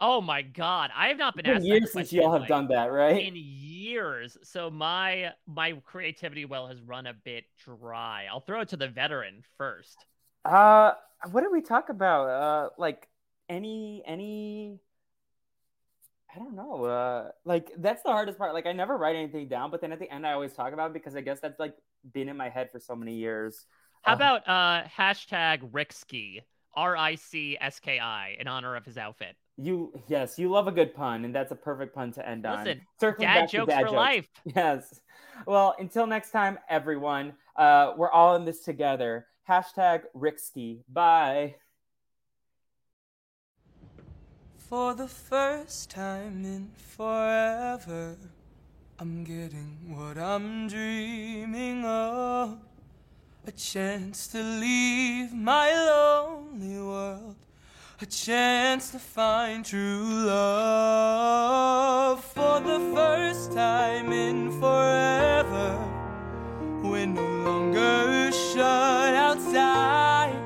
Oh my god, I have not been It's been asked years since y'all have like, done that, right? in years. So my my creativity well has run a bit dry. I'll throw it to the veteran first. Uh, what did we talk about? Uh, like any any. I don't know. Uh, like that's the hardest part. Like I never write anything down, but then at the end I always talk about it because I guess that's like been in my head for so many years. How Uh, about uh hashtag Rickski, R I C S K I, in honor of his outfit. you? Yes, you love a good pun, and that's a perfect pun to end on. Listen, Circling Dad back to jokes dad for jokes. life. Yes. Well, until next time, everyone. Uh, we're all in this together. Hashtag Rickski. Bye. For the first time in forever, I'm getting what I'm dreaming of. A chance to leave my lonely world. A chance to find true love. For the first time in forever, we're no longer shut outside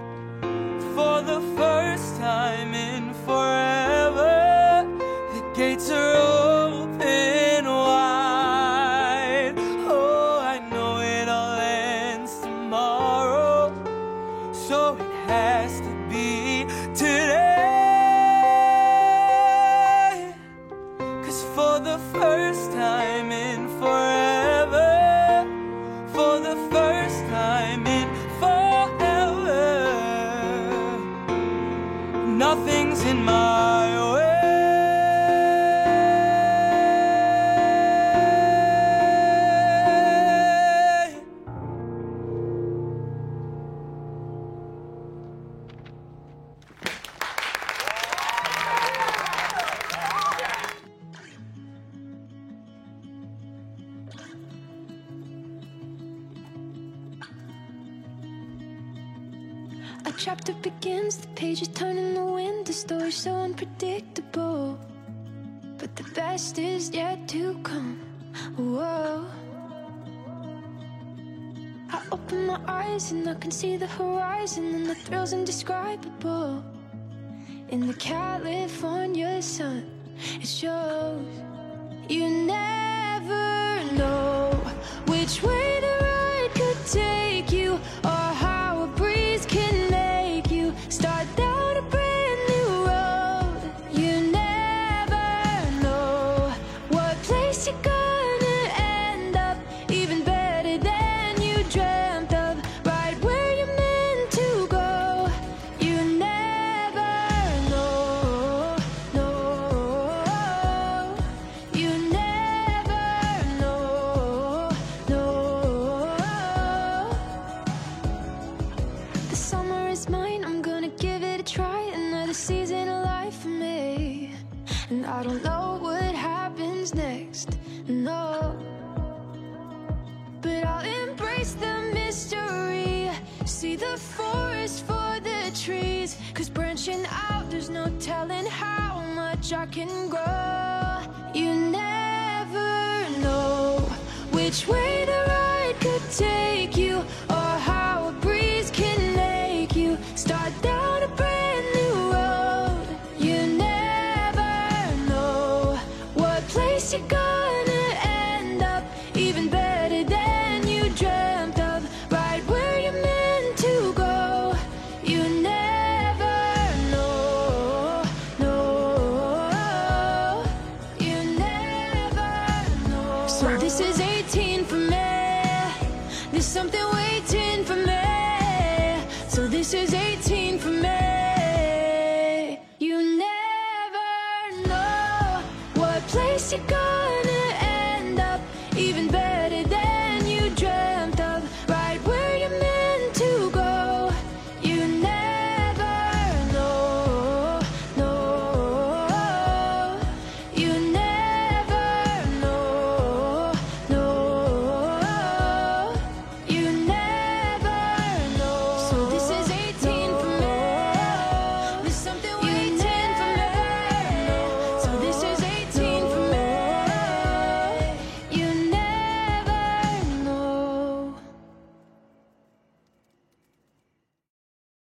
for the first time in forever. The chapter begins, the pages turn in the wind, the story's so unpredictable. But the best is yet to come. Whoa. I open my eyes and I can see the horizon, and the thrill's indescribable. In the California sun, it shows you never.